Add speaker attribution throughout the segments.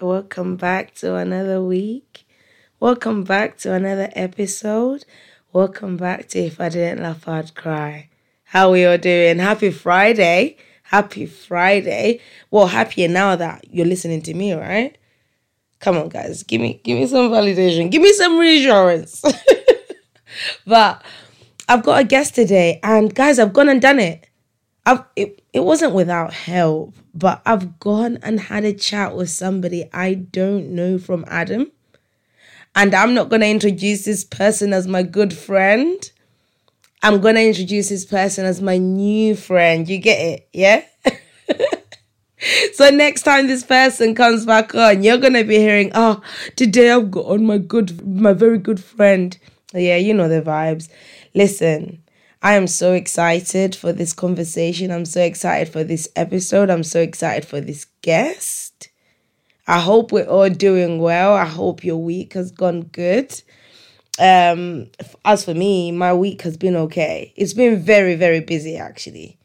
Speaker 1: Welcome back to another week. Welcome back to another episode. Welcome back to If I Didn't Laugh, I'd Cry. How we all doing? Happy Friday. Happy Friday. Well, happier now that you're listening to me, right? Come on, guys. Give me give me some validation. Give me some reassurance. but I've got a guest today, and guys, I've gone and done it. I've it, it wasn't without help, but I've gone and had a chat with somebody I don't know from Adam. And I'm not gonna introduce this person as my good friend. I'm gonna introduce this person as my new friend. You get it, yeah? so next time this person comes back on, you're gonna be hearing, oh, today I've got on my good my very good friend. Yeah, you know the vibes. Listen, I am so excited for this conversation. I'm so excited for this episode. I'm so excited for this guest. I hope we're all doing well. I hope your week has gone good. Um, as for me, my week has been okay. It's been very, very busy actually.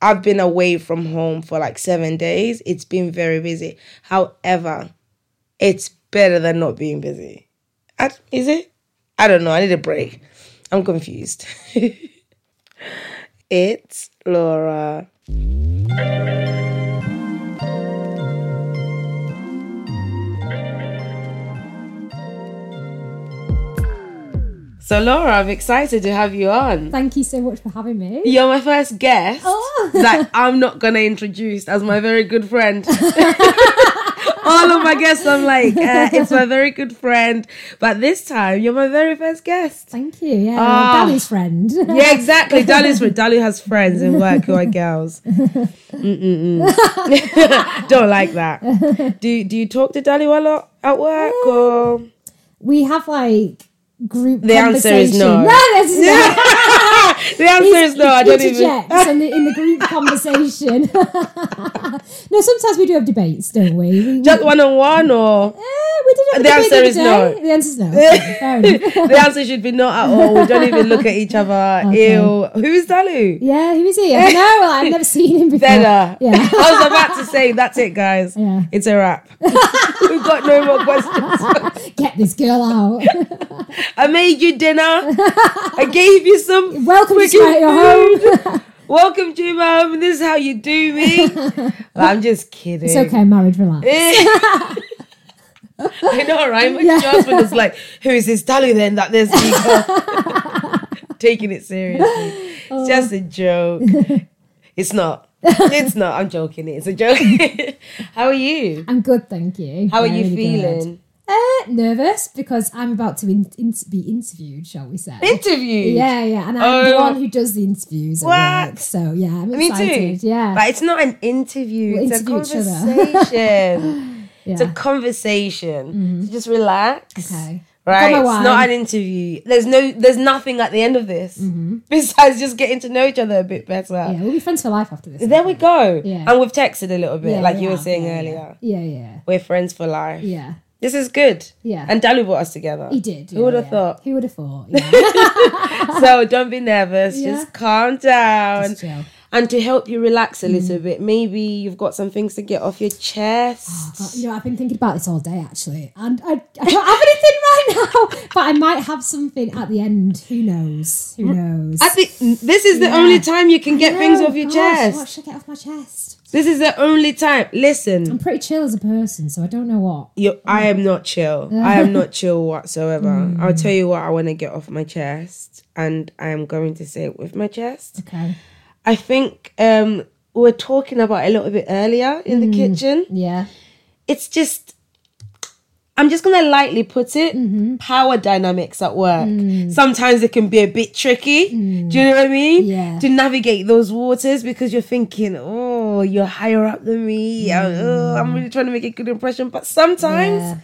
Speaker 1: I've been away from home for like seven days. It's been very busy. However, it's better than not being busy. Is it? I don't know. I need a break. I'm confused. it's Laura. So Laura, I'm excited to have you on.
Speaker 2: Thank you so much for having me.
Speaker 1: You're my first guest
Speaker 2: Oh.
Speaker 1: that I'm not gonna introduce as my very good friend. All of my guests, I'm like, uh, it's my very good friend, but this time you're my very first guest.
Speaker 2: Thank you. Yeah,
Speaker 1: Ah.
Speaker 2: Danny's friend.
Speaker 1: Yeah, exactly. Dalu's friend. Dalu has friends in work who are girls. Don't like that. Do Do you talk to Dalu a lot at work or?
Speaker 2: we have like group.
Speaker 1: The answer is no.
Speaker 2: No, this is not.
Speaker 1: The answer is no. I don't even.
Speaker 2: in the, in the group conversation. no, sometimes we do have debates, don't we? we,
Speaker 1: Just one on one or?
Speaker 2: Eh, have
Speaker 1: The answer is
Speaker 2: day.
Speaker 1: no.
Speaker 2: The answer is no. Okay,
Speaker 1: the answer should be no at all. We don't even look at each other.
Speaker 2: Okay.
Speaker 1: Ew. Who is Dalu?
Speaker 2: Yeah, who is he? I know. I've never seen him before.
Speaker 1: Stella.
Speaker 2: Yeah.
Speaker 1: I was about to say, that's it, guys.
Speaker 2: Yeah.
Speaker 1: It's a wrap. We've got no more questions.
Speaker 2: Get this girl out.
Speaker 1: I made you dinner. I gave you some.
Speaker 2: Welcome to
Speaker 1: freaking
Speaker 2: my home.
Speaker 1: Welcome to my home. This is how you do me. I'm just kidding.
Speaker 2: It's okay, marriage, relax.
Speaker 1: I know, right? My husband is like, "Who is this Dalu then? That there's ego." taking it seriously. It's oh. just a joke. It's not. It's not. I'm joking. It's a joke. How are you?
Speaker 2: I'm good, thank you.
Speaker 1: How are
Speaker 2: Yeah,
Speaker 1: you
Speaker 2: really good. Uh, nervous because I'm about to in- in- be interviewed, shall we say?
Speaker 1: Interview.
Speaker 2: Yeah, yeah, and I'm the
Speaker 1: Oh.
Speaker 2: one who does the interviews at work. So yeah, I'm
Speaker 1: Me
Speaker 2: excited.
Speaker 1: too.
Speaker 2: Yeah,
Speaker 1: But it's not an interview.
Speaker 2: We'll
Speaker 1: it's a
Speaker 2: interview other.
Speaker 1: conversation. It's a
Speaker 2: Yeah.
Speaker 1: conversation. So just relax.
Speaker 2: Okay.
Speaker 1: Right. It's not an interview. There's no there's nothing at the end of this. Besides just getting to know each other a bit better.
Speaker 2: Mm-hmm. yeah, we'll be friends for life after this.
Speaker 1: There we go.
Speaker 2: Yeah.
Speaker 1: And we've texted a little bit,
Speaker 2: Yeah,
Speaker 1: like you were saying
Speaker 2: Yeah,
Speaker 1: earlier.
Speaker 2: Yeah, yeah,
Speaker 1: We're friends for life.
Speaker 2: yeah.
Speaker 1: This is good.
Speaker 2: Yeah.
Speaker 1: And Dalu brought us together.
Speaker 2: He did.
Speaker 1: Who
Speaker 2: yeah,
Speaker 1: would have
Speaker 2: yeah.
Speaker 1: thought?
Speaker 2: Who would have thought? Yeah.
Speaker 1: so don't be nervous. Just calm down.
Speaker 2: Just.
Speaker 1: And to help you relax a
Speaker 2: Mm.
Speaker 1: little bit, maybe you've got some things to get off your chest.
Speaker 2: God, you know, I've been thinking about this all day actually, and I, I don't have anything right now, but I might have something at the end. Who knows? Who knows?
Speaker 1: I think this is the only time you can get
Speaker 2: I
Speaker 1: things off your
Speaker 2: gosh,
Speaker 1: chest.
Speaker 2: What should I get off my chest?
Speaker 1: This is the only time. Listen,
Speaker 2: I'm pretty chill as a person, so I don't know what.
Speaker 1: you, I am not chill. I am not chill whatsoever.
Speaker 2: Mm.
Speaker 1: I'll tell you what I want to get off my chest, and I am going to say it with my chest.
Speaker 2: Okay.
Speaker 1: I think um, we were talking about a little bit earlier in
Speaker 2: Mm.
Speaker 1: the kitchen.
Speaker 2: Yeah.
Speaker 1: It's just, I'm just gonna lightly put it.
Speaker 2: Mm-hmm.
Speaker 1: Power dynamics at work.
Speaker 2: Mm.
Speaker 1: Sometimes it can be a bit tricky. Do you know what I mean?
Speaker 2: Yeah.
Speaker 1: To navigate those waters because you're thinking, oh, you're higher up than me. Oh, I'm really trying to make a good impression, but sometimes.
Speaker 2: Mm. Yeah.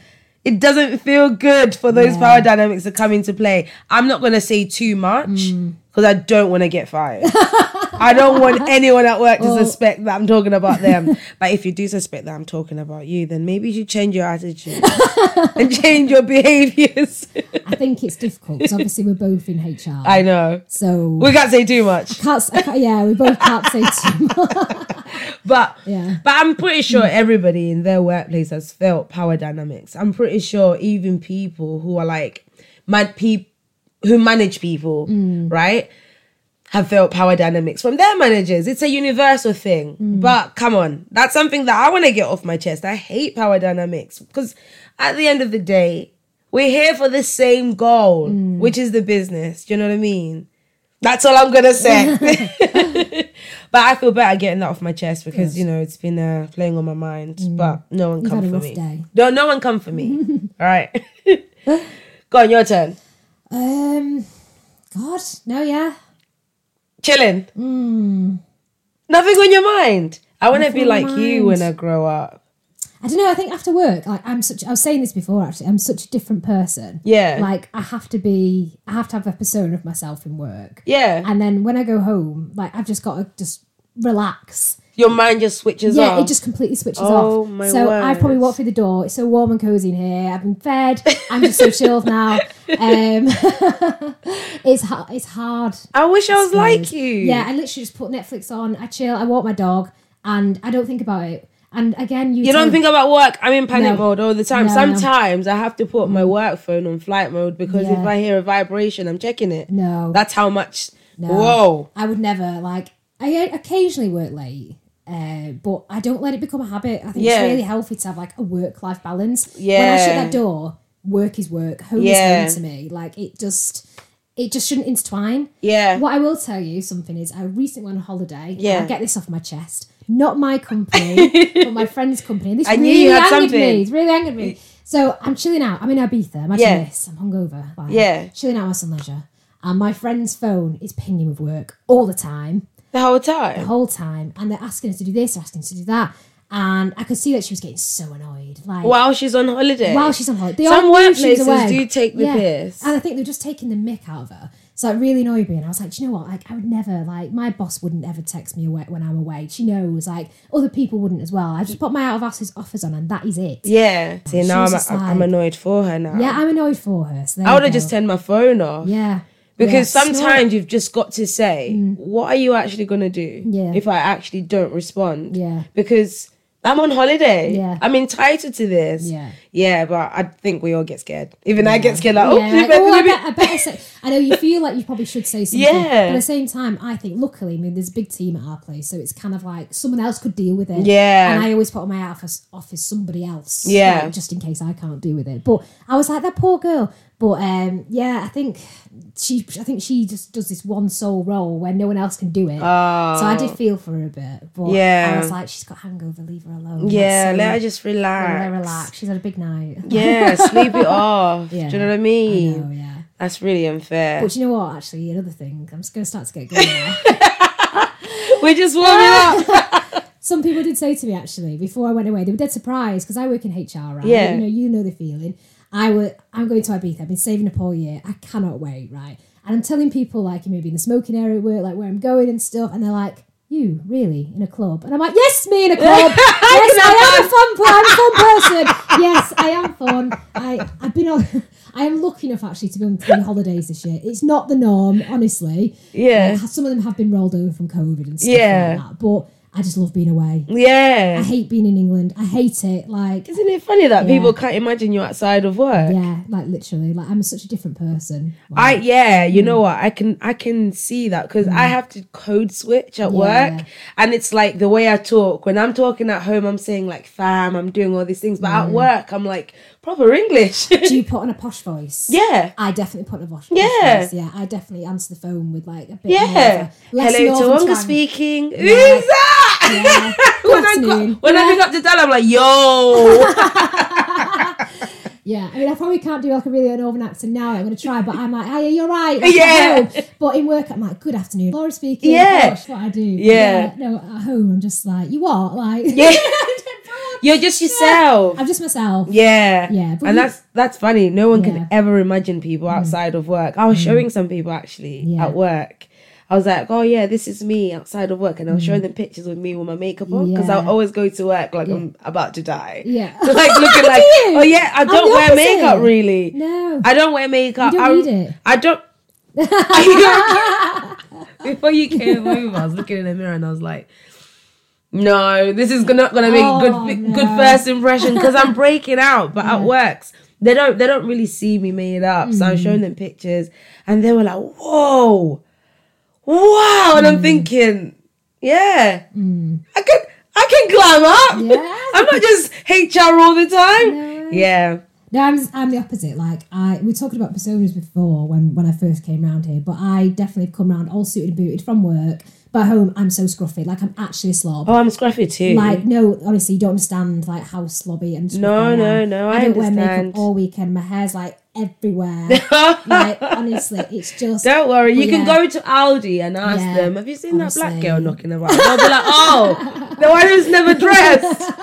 Speaker 1: It doesn't feel good for those
Speaker 2: Yeah.
Speaker 1: power dynamics to come into play. I'm not gonna say too much
Speaker 2: Mm.
Speaker 1: Because I don't want to get fired. I don't want anyone at work to suspect that I'm talking about them. But if you do suspect that I'm talking about you, then maybe you should change your attitude and change your behaviors.
Speaker 2: I think it's difficult because obviously we're both in HR.
Speaker 1: I know.
Speaker 2: so
Speaker 1: We can't say too much.
Speaker 2: can't, I can't- yeah, we both can't say too much.
Speaker 1: But
Speaker 2: Yeah.
Speaker 1: but I'm pretty sure everybody in their workplace has felt power dynamics. I'm pretty sure even people who are like mad people who manage people, mm. right? Have felt power dynamics from their managers. It's a universal thing. Mm. But come on, that's something that I want to get off my chest. I hate power dynamics because at the end of the day, we're here for the same goal, mm. which is the business. Do you know what I mean? That's all I'm gonna say. but I feel better getting that off my chest because you know it's been uh, playing on my mind. But no one
Speaker 2: You've
Speaker 1: come for me.
Speaker 2: day.
Speaker 1: No, no one come for me. all right. Go on, your turn.
Speaker 2: Um, God, no, yeah.
Speaker 1: Chilling. Nothing on your mind. I want to be. Like
Speaker 2: my
Speaker 1: you when. I grow up.
Speaker 2: I don't know. I think after work, like I'm such. I was saying this before. Actually, I'm such a different person.
Speaker 1: Yeah.
Speaker 2: Like I have to be. I have to have a persona of myself in work.
Speaker 1: Yeah.
Speaker 2: And then when I go home, like I've just got to just relax.
Speaker 1: Your mind just switches
Speaker 2: yeah,
Speaker 1: off.
Speaker 2: it just completely switches
Speaker 1: Oh,
Speaker 2: off.
Speaker 1: my
Speaker 2: so I probably
Speaker 1: word.
Speaker 2: walk through the door. It's so warm and cozy in here. I've been fed. I'm just so chilled now. Um, it's ha- it's hard.
Speaker 1: I wish I was
Speaker 2: It's
Speaker 1: like you.
Speaker 2: Yeah, I literally just put Netflix on. I chill. I walk my dog, and I don't think about it. And again, you
Speaker 1: You don't think about work. I'm in panic
Speaker 2: No.
Speaker 1: mode all the time.
Speaker 2: No, no.
Speaker 1: Sometimes I have to put my work phone on flight mode because if I hear a vibration, I'm checking it.
Speaker 2: No.
Speaker 1: That's how much.
Speaker 2: No.
Speaker 1: Whoa.
Speaker 2: I would never like. I occasionally work late, uh, but I don't let it become a habit. I think
Speaker 1: Yeah.
Speaker 2: it's really healthy to have like a work life balance. Yeah. When I shut that door, work is work, home
Speaker 1: Yeah.
Speaker 2: is home to me. Like it just, it just shouldn't intertwine.
Speaker 1: Yeah.
Speaker 2: What I will tell you something is, I recently went on holiday.
Speaker 1: Yeah.
Speaker 2: I'll get this off my chest. Not my company, but my friend's company. And this
Speaker 1: I
Speaker 2: really
Speaker 1: you had
Speaker 2: angered
Speaker 1: something.
Speaker 2: me. It's really angered me. So I'm chilling out. I'm in Ibiza. Imagine
Speaker 1: Yeah.
Speaker 2: this. I'm hungover. Like,
Speaker 1: Yeah.
Speaker 2: Chilling out on some leisure. And my friend's phone is pinging with work all the time
Speaker 1: The whole time?
Speaker 2: the whole time and they're asking her to do this, they're asking her to do that. And I could see that she was getting so annoyed. Like
Speaker 1: While she's on holiday.
Speaker 2: while she's on holiday. They
Speaker 1: Some
Speaker 2: all she was
Speaker 1: workplaces do take the piss.
Speaker 2: And I think they're just taking the mick out of her. So it really annoyed me. And I was like, do you know what? Like I would never like my boss wouldn't ever text me away when I'm away. She knows like other people wouldn't as well. I just put my out of office offers on and that is it.
Speaker 1: Yeah. See, now
Speaker 2: was
Speaker 1: I'm,
Speaker 2: just
Speaker 1: I'm annoyed for her now.
Speaker 2: Yeah, I'm annoyed for her. So
Speaker 1: I would have just turned my phone off.
Speaker 2: Yeah.
Speaker 1: Because
Speaker 2: Yeah, snort.
Speaker 1: sometimes you've just got to say, mm. what are you actually going to do
Speaker 2: Yeah.
Speaker 1: if I actually don't respond?
Speaker 2: Yeah.
Speaker 1: Because I'm on holiday.
Speaker 2: Yeah.
Speaker 1: I'm entitled to this.
Speaker 2: Yeah.
Speaker 1: Yeah, but I think we all get scared. Even I get scared like, oh,
Speaker 2: Yeah, like,
Speaker 1: better
Speaker 2: oh, I, bet, I better say. I know you feel like you probably should say something.
Speaker 1: Yeah.
Speaker 2: But at the same time, I think luckily, I mean, there's a big team at our place, so it's kind of like someone else could deal with it.
Speaker 1: Yeah.
Speaker 2: And I always put on my office office somebody else.
Speaker 1: Yeah.
Speaker 2: like, just in case I can't deal with it. But I was like, that poor girl. But um, yeah, I think she, I think she just does this one sole role where no one else can do it. Oh. so I did feel for her a bit, but
Speaker 1: Yeah.
Speaker 2: I was like, she's got hangover, leave her alone.
Speaker 1: Yeah, let her just
Speaker 2: let
Speaker 1: relax.
Speaker 2: her relax. She's had a big night.
Speaker 1: Yeah, sleep it off.
Speaker 2: Yeah.
Speaker 1: Do you know what I
Speaker 2: I
Speaker 1: mean?
Speaker 2: know, yeah.
Speaker 1: That's really unfair.
Speaker 2: But you know what? Actually, another thing, I'm just going to start to get going now.
Speaker 1: We're just warming up.
Speaker 2: Some people did say to me actually before I went away, they were dead surprised because I work in HR, right?
Speaker 1: Yeah.
Speaker 2: You know, you know the feeling. I would, I'm going to Ibiza. I've been saving up all year. I cannot wait, right? And I'm telling people like you maybe in the smoking area work, like where I'm going and stuff, and they're like, "You really in a club?" And I'm like, "Yes, me in a club. yes, I am a fun. I'm a fun person. Yes, I am fun. I I've been on." I am lucky enough actually to be on three holidays this year. It's not the norm, honestly.
Speaker 1: Yeah.
Speaker 2: Uh, some of them have been rolled over from COVID and stuff
Speaker 1: Yeah.
Speaker 2: like that. But I just love being away.
Speaker 1: Yeah.
Speaker 2: I hate being in England. I hate it. Like,
Speaker 1: Isn't it funny that
Speaker 2: Yeah.
Speaker 1: people can't imagine you outside of work?
Speaker 2: yeah, like literally, like I'm such a different person.
Speaker 1: I yeah, you
Speaker 2: Mm.
Speaker 1: know what? I can I can see that because I have to code switch at
Speaker 2: Yeah.
Speaker 1: work, and it's like the way I talk. When I'm talking at home, I'm saying like "fam," I'm doing all these things, but at work, I'm like proper English.
Speaker 2: do you put on a posh voice?
Speaker 1: yeah,
Speaker 2: I definitely put on a posh,
Speaker 1: Yeah.
Speaker 2: voice. Yeah, Yeah. I definitely answer the phone with like a bit
Speaker 1: yeah. Hello, Tawanga speaking. Who's that?
Speaker 2: Yeah.
Speaker 1: when I got, when I pick up the dial, I'm like, yo.
Speaker 2: Yeah, I mean, I probably can't do like a really northern accent now. I'm going to try, but I'm like, "Hey, you're right." Like,
Speaker 1: Yeah.
Speaker 2: But in work, I'm like, "Good afternoon, Laura speaking."
Speaker 1: Yeah.
Speaker 2: Gosh, what I do.
Speaker 1: Yeah.
Speaker 2: No, at home, I'm just like, "You what?" Like,
Speaker 1: Yeah. You're just yourself.
Speaker 2: I'm just myself.
Speaker 1: Yeah.
Speaker 2: Yeah,
Speaker 1: And
Speaker 2: you-
Speaker 1: that's that's funny. No one
Speaker 2: Yeah. Mm.
Speaker 1: can ever imagine people outside of work. I was showing some people actually
Speaker 2: Yeah.
Speaker 1: at work. I was like, oh yeah, this is me outside of work, and I was showing them pictures with me with my makeup on because I
Speaker 2: Mm.
Speaker 1: Always go to work like I'm about to die.
Speaker 2: Yeah.
Speaker 1: like looking like, oh yeah, I don't wear makeup really.
Speaker 2: No.
Speaker 1: I don't wear makeup.
Speaker 2: You don't
Speaker 1: I,
Speaker 2: need it.
Speaker 1: I don't. Before you came over, I was looking in the mirror and I was like, no, this is not gonna make
Speaker 2: Oh,
Speaker 1: good
Speaker 2: no.
Speaker 1: good first impression because I'm breaking out. But at works, they don't they don't really see me made up. So
Speaker 2: Mm.
Speaker 1: I'm showing them pictures, and they were like, whoa, wow, and
Speaker 2: Mm.
Speaker 1: I'm thinking, yeah, I can I can climb up.
Speaker 2: Yeah.
Speaker 1: I'm not just HR all the time. Yeah.
Speaker 2: No, I'm, I'm the opposite. Like I, we talked about personas before when when I first came round here, but I definitely come round all suited and booted from work. But at home, I'm so scruffy. Like I'm actually a slob.
Speaker 1: Oh, I'm scruffy too.
Speaker 2: Like no, honestly, you don't understand like how slobby and scruffy
Speaker 1: No,
Speaker 2: I am.
Speaker 1: no, no, I
Speaker 2: don't wear
Speaker 1: understand.
Speaker 2: makeup all weekend. My hair's like everywhere. like honestly, it's just.
Speaker 1: Don't worry, you
Speaker 2: But
Speaker 1: can go to Aldi and ask
Speaker 2: Yeah,
Speaker 1: them, have you seen that black girl knocking around? They'll be like, oh, the one who's never dressed.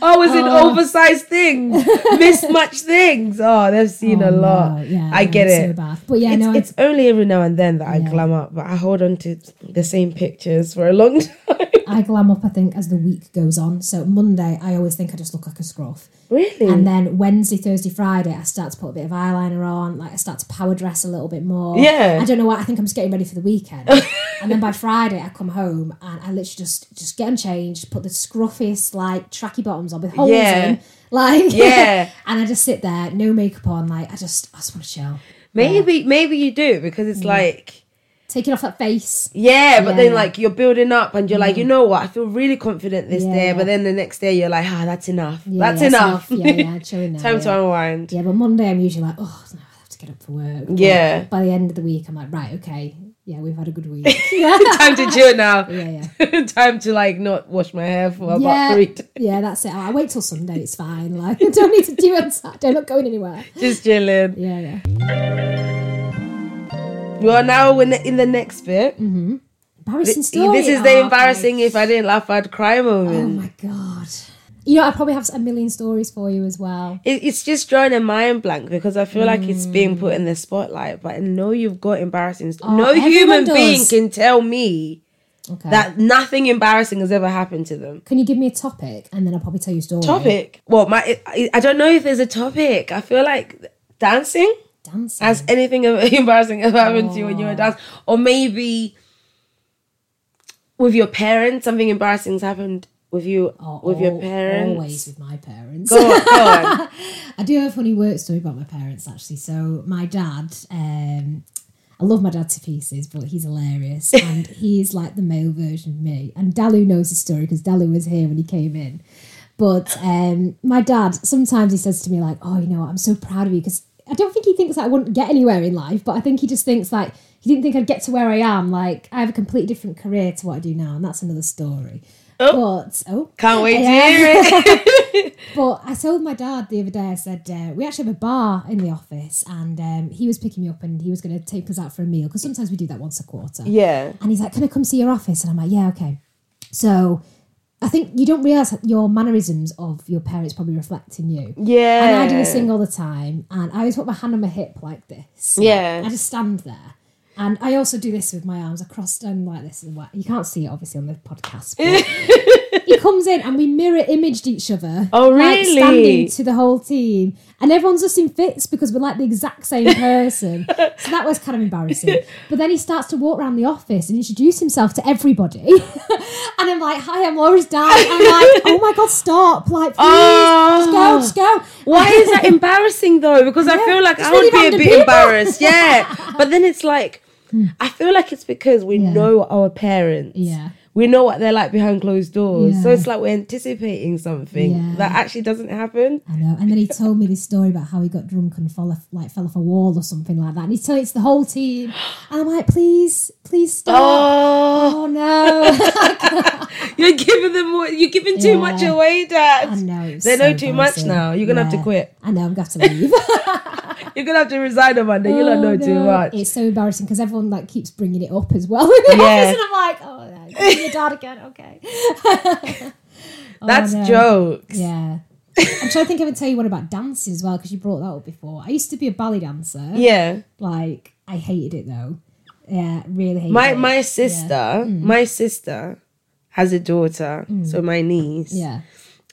Speaker 1: Oh, it's in oh. oversized things, mismatched things. Oh, they've seen oh, a
Speaker 2: Oh,
Speaker 1: lot.
Speaker 2: no, yeah,
Speaker 1: I get it.
Speaker 2: So. But yeah,
Speaker 1: it's,
Speaker 2: no,
Speaker 1: it's only every now and then that I
Speaker 2: Yeah.
Speaker 1: glam up, but I hold on to the same pictures for a long time.
Speaker 2: I glam up. I think as the week goes on. So Monday, I always think I just look like a scruff.
Speaker 1: really?
Speaker 2: And then Wednesday, Thursday, Friday, I start to put a bit of eyeliner on. Like I start to power dress a little bit more.
Speaker 1: Yeah.
Speaker 2: I don't know why. I think I'm just getting ready for the weekend. and then by Friday, I come home and I literally just just get unchanged, put the scruffiest like tracky bottoms on with holes
Speaker 1: Yeah.
Speaker 2: in, like
Speaker 1: Yeah.
Speaker 2: and I just sit there, no makeup on. Like I just I just want to chill.
Speaker 1: maybe, maybe you do because it's like,
Speaker 2: Taking off that face.
Speaker 1: yeah, but
Speaker 2: Yeah.
Speaker 1: then like you're building up and you're like, you know what? I feel really confident this day,
Speaker 2: Yeah.
Speaker 1: but then the next day you're like, ah, that's enough. That's
Speaker 2: it's
Speaker 1: enough.
Speaker 2: Yeah, yeah, chilling now.
Speaker 1: Time to unwind.
Speaker 2: Yeah, but Monday I'm usually like, oh, no, I have to get up for work. But
Speaker 1: Yeah.
Speaker 2: By the end of the week, I'm like, right, okay, yeah, we've had a good week. yeah,
Speaker 1: Time to chill now.
Speaker 2: yeah, yeah.
Speaker 1: Time to like not wash my hair for about three days.
Speaker 2: yeah. That's it. I wait till Sunday. It's fine. Like, I don't need to do it on Saturday. I'm not going anywhere.
Speaker 1: Just chilling.
Speaker 2: Yeah, yeah.
Speaker 1: Well, now we're ne- in the next bit.
Speaker 2: Embarrassing stories.
Speaker 1: This
Speaker 2: story.
Speaker 1: is the
Speaker 2: okay.
Speaker 1: embarrassing if I didn't laugh I'd cry moment.
Speaker 2: Oh my god. You know, I probably have a million stories for you as well.
Speaker 1: It, it's just drawing a mind blank because I feel like it's being put
Speaker 2: Mm.
Speaker 1: in the spotlight. But I know you've got embarrassing. St-
Speaker 2: Oh,
Speaker 1: no human being can tell me
Speaker 2: Okay.
Speaker 1: that nothing embarrassing has ever happened to them.
Speaker 2: Can you give me a topic and then I'll probably tell you a story?
Speaker 1: Topic. Well, my I, I don't know if there's a topic. I feel like dancing.
Speaker 2: Dancing.
Speaker 1: Has anything embarrassing ever happened to you when you were dancing? Or maybe with your parents, something embarrassing has happened with you
Speaker 2: Oh,
Speaker 1: with your parents.
Speaker 2: Always with my parents.
Speaker 1: Go on, go on.
Speaker 2: I do have a funny work story about my parents actually. So my dad, um, I love my dad to pieces, but he's hilarious and he's like the male version of me. And Dalu knows his story because Dalu was here when he came in. But um, my dad, sometimes he says to me like, "Oh, you know, what, I'm so proud of you because." I don't think he thinks that I wouldn't get anywhere in life, but I think he just thinks like he didn't think I'd get to where I am. Like I have a completely different career to what I do now, and that's another story. But oh,
Speaker 1: Can't wait to hear it.
Speaker 2: but I told my dad the other day. I said uh, we actually have a bar in the office, and um, he was picking me up, and he was going to take us out for a meal because sometimes we do that once a quarter.
Speaker 1: yeah.
Speaker 2: And he's like, "Can I come see your office?" And I'm like, "Yeah, okay." So I think you don't realize your mannerisms of your parents probably reflect in you.
Speaker 1: Yeah.
Speaker 2: And I do this thing all the time, and I always put my hand on my hip like this.
Speaker 1: Yeah.
Speaker 2: I just stand there. And I also do this with my arms. I cross them like this. You can't see it obviously on the podcast. But he comes in and we mirror imaged each other.
Speaker 1: Oh,
Speaker 2: Like
Speaker 1: really?
Speaker 2: standing to the whole team. And everyone's just in fits because we're like the exact same person. so that was kind of embarrassing. But then he starts to walk around the office and introduce himself to everybody. and I'm like, hi, I'm Laura's dad. I'm like, oh my God, stop. Like, please, oh. just go, just go.
Speaker 1: Why is that embarrassing though? Because I feel like I would
Speaker 2: really
Speaker 1: be a bit
Speaker 2: people.
Speaker 1: embarrassed. Yeah. but then it's like, hmm. I feel like it's because we know our parents.
Speaker 2: Yeah.
Speaker 1: We know what they're like behind closed doors. So it's like we're anticipating something
Speaker 2: Yeah.
Speaker 1: that actually doesn't happen.
Speaker 2: I know. And then he told me this story about how he got drunk and fell off, like fell off a wall or something like that. And he's telling it's the whole team. And I'm like, please, please stop.
Speaker 1: Oh,
Speaker 2: Oh, no.
Speaker 1: you're giving them more, you're giving too
Speaker 2: Yeah.
Speaker 1: much away, Dad.
Speaker 2: I know.
Speaker 1: They
Speaker 2: so
Speaker 1: know too much now. You're gonna have to quit.
Speaker 2: I know. I'm to have to leave.
Speaker 1: You're gonna have to resign, Amanda. You don't
Speaker 2: Oh,
Speaker 1: know too much.
Speaker 2: It's so embarrassing because everyone like keeps bringing it up as well
Speaker 1: Yeah.
Speaker 2: and I'm like, oh, no, your dad again. Okay.
Speaker 1: That's
Speaker 2: Oh, no.
Speaker 1: jokes.
Speaker 2: Yeah. I'm trying to think. I would tell you one about dancing as well because you brought that up before. I used to be a ballet dancer.
Speaker 1: Yeah.
Speaker 2: Like I hated it though. Yeah, really hated
Speaker 1: My
Speaker 2: it.
Speaker 1: my sister, my sister has a daughter, so my niece.
Speaker 2: Yeah.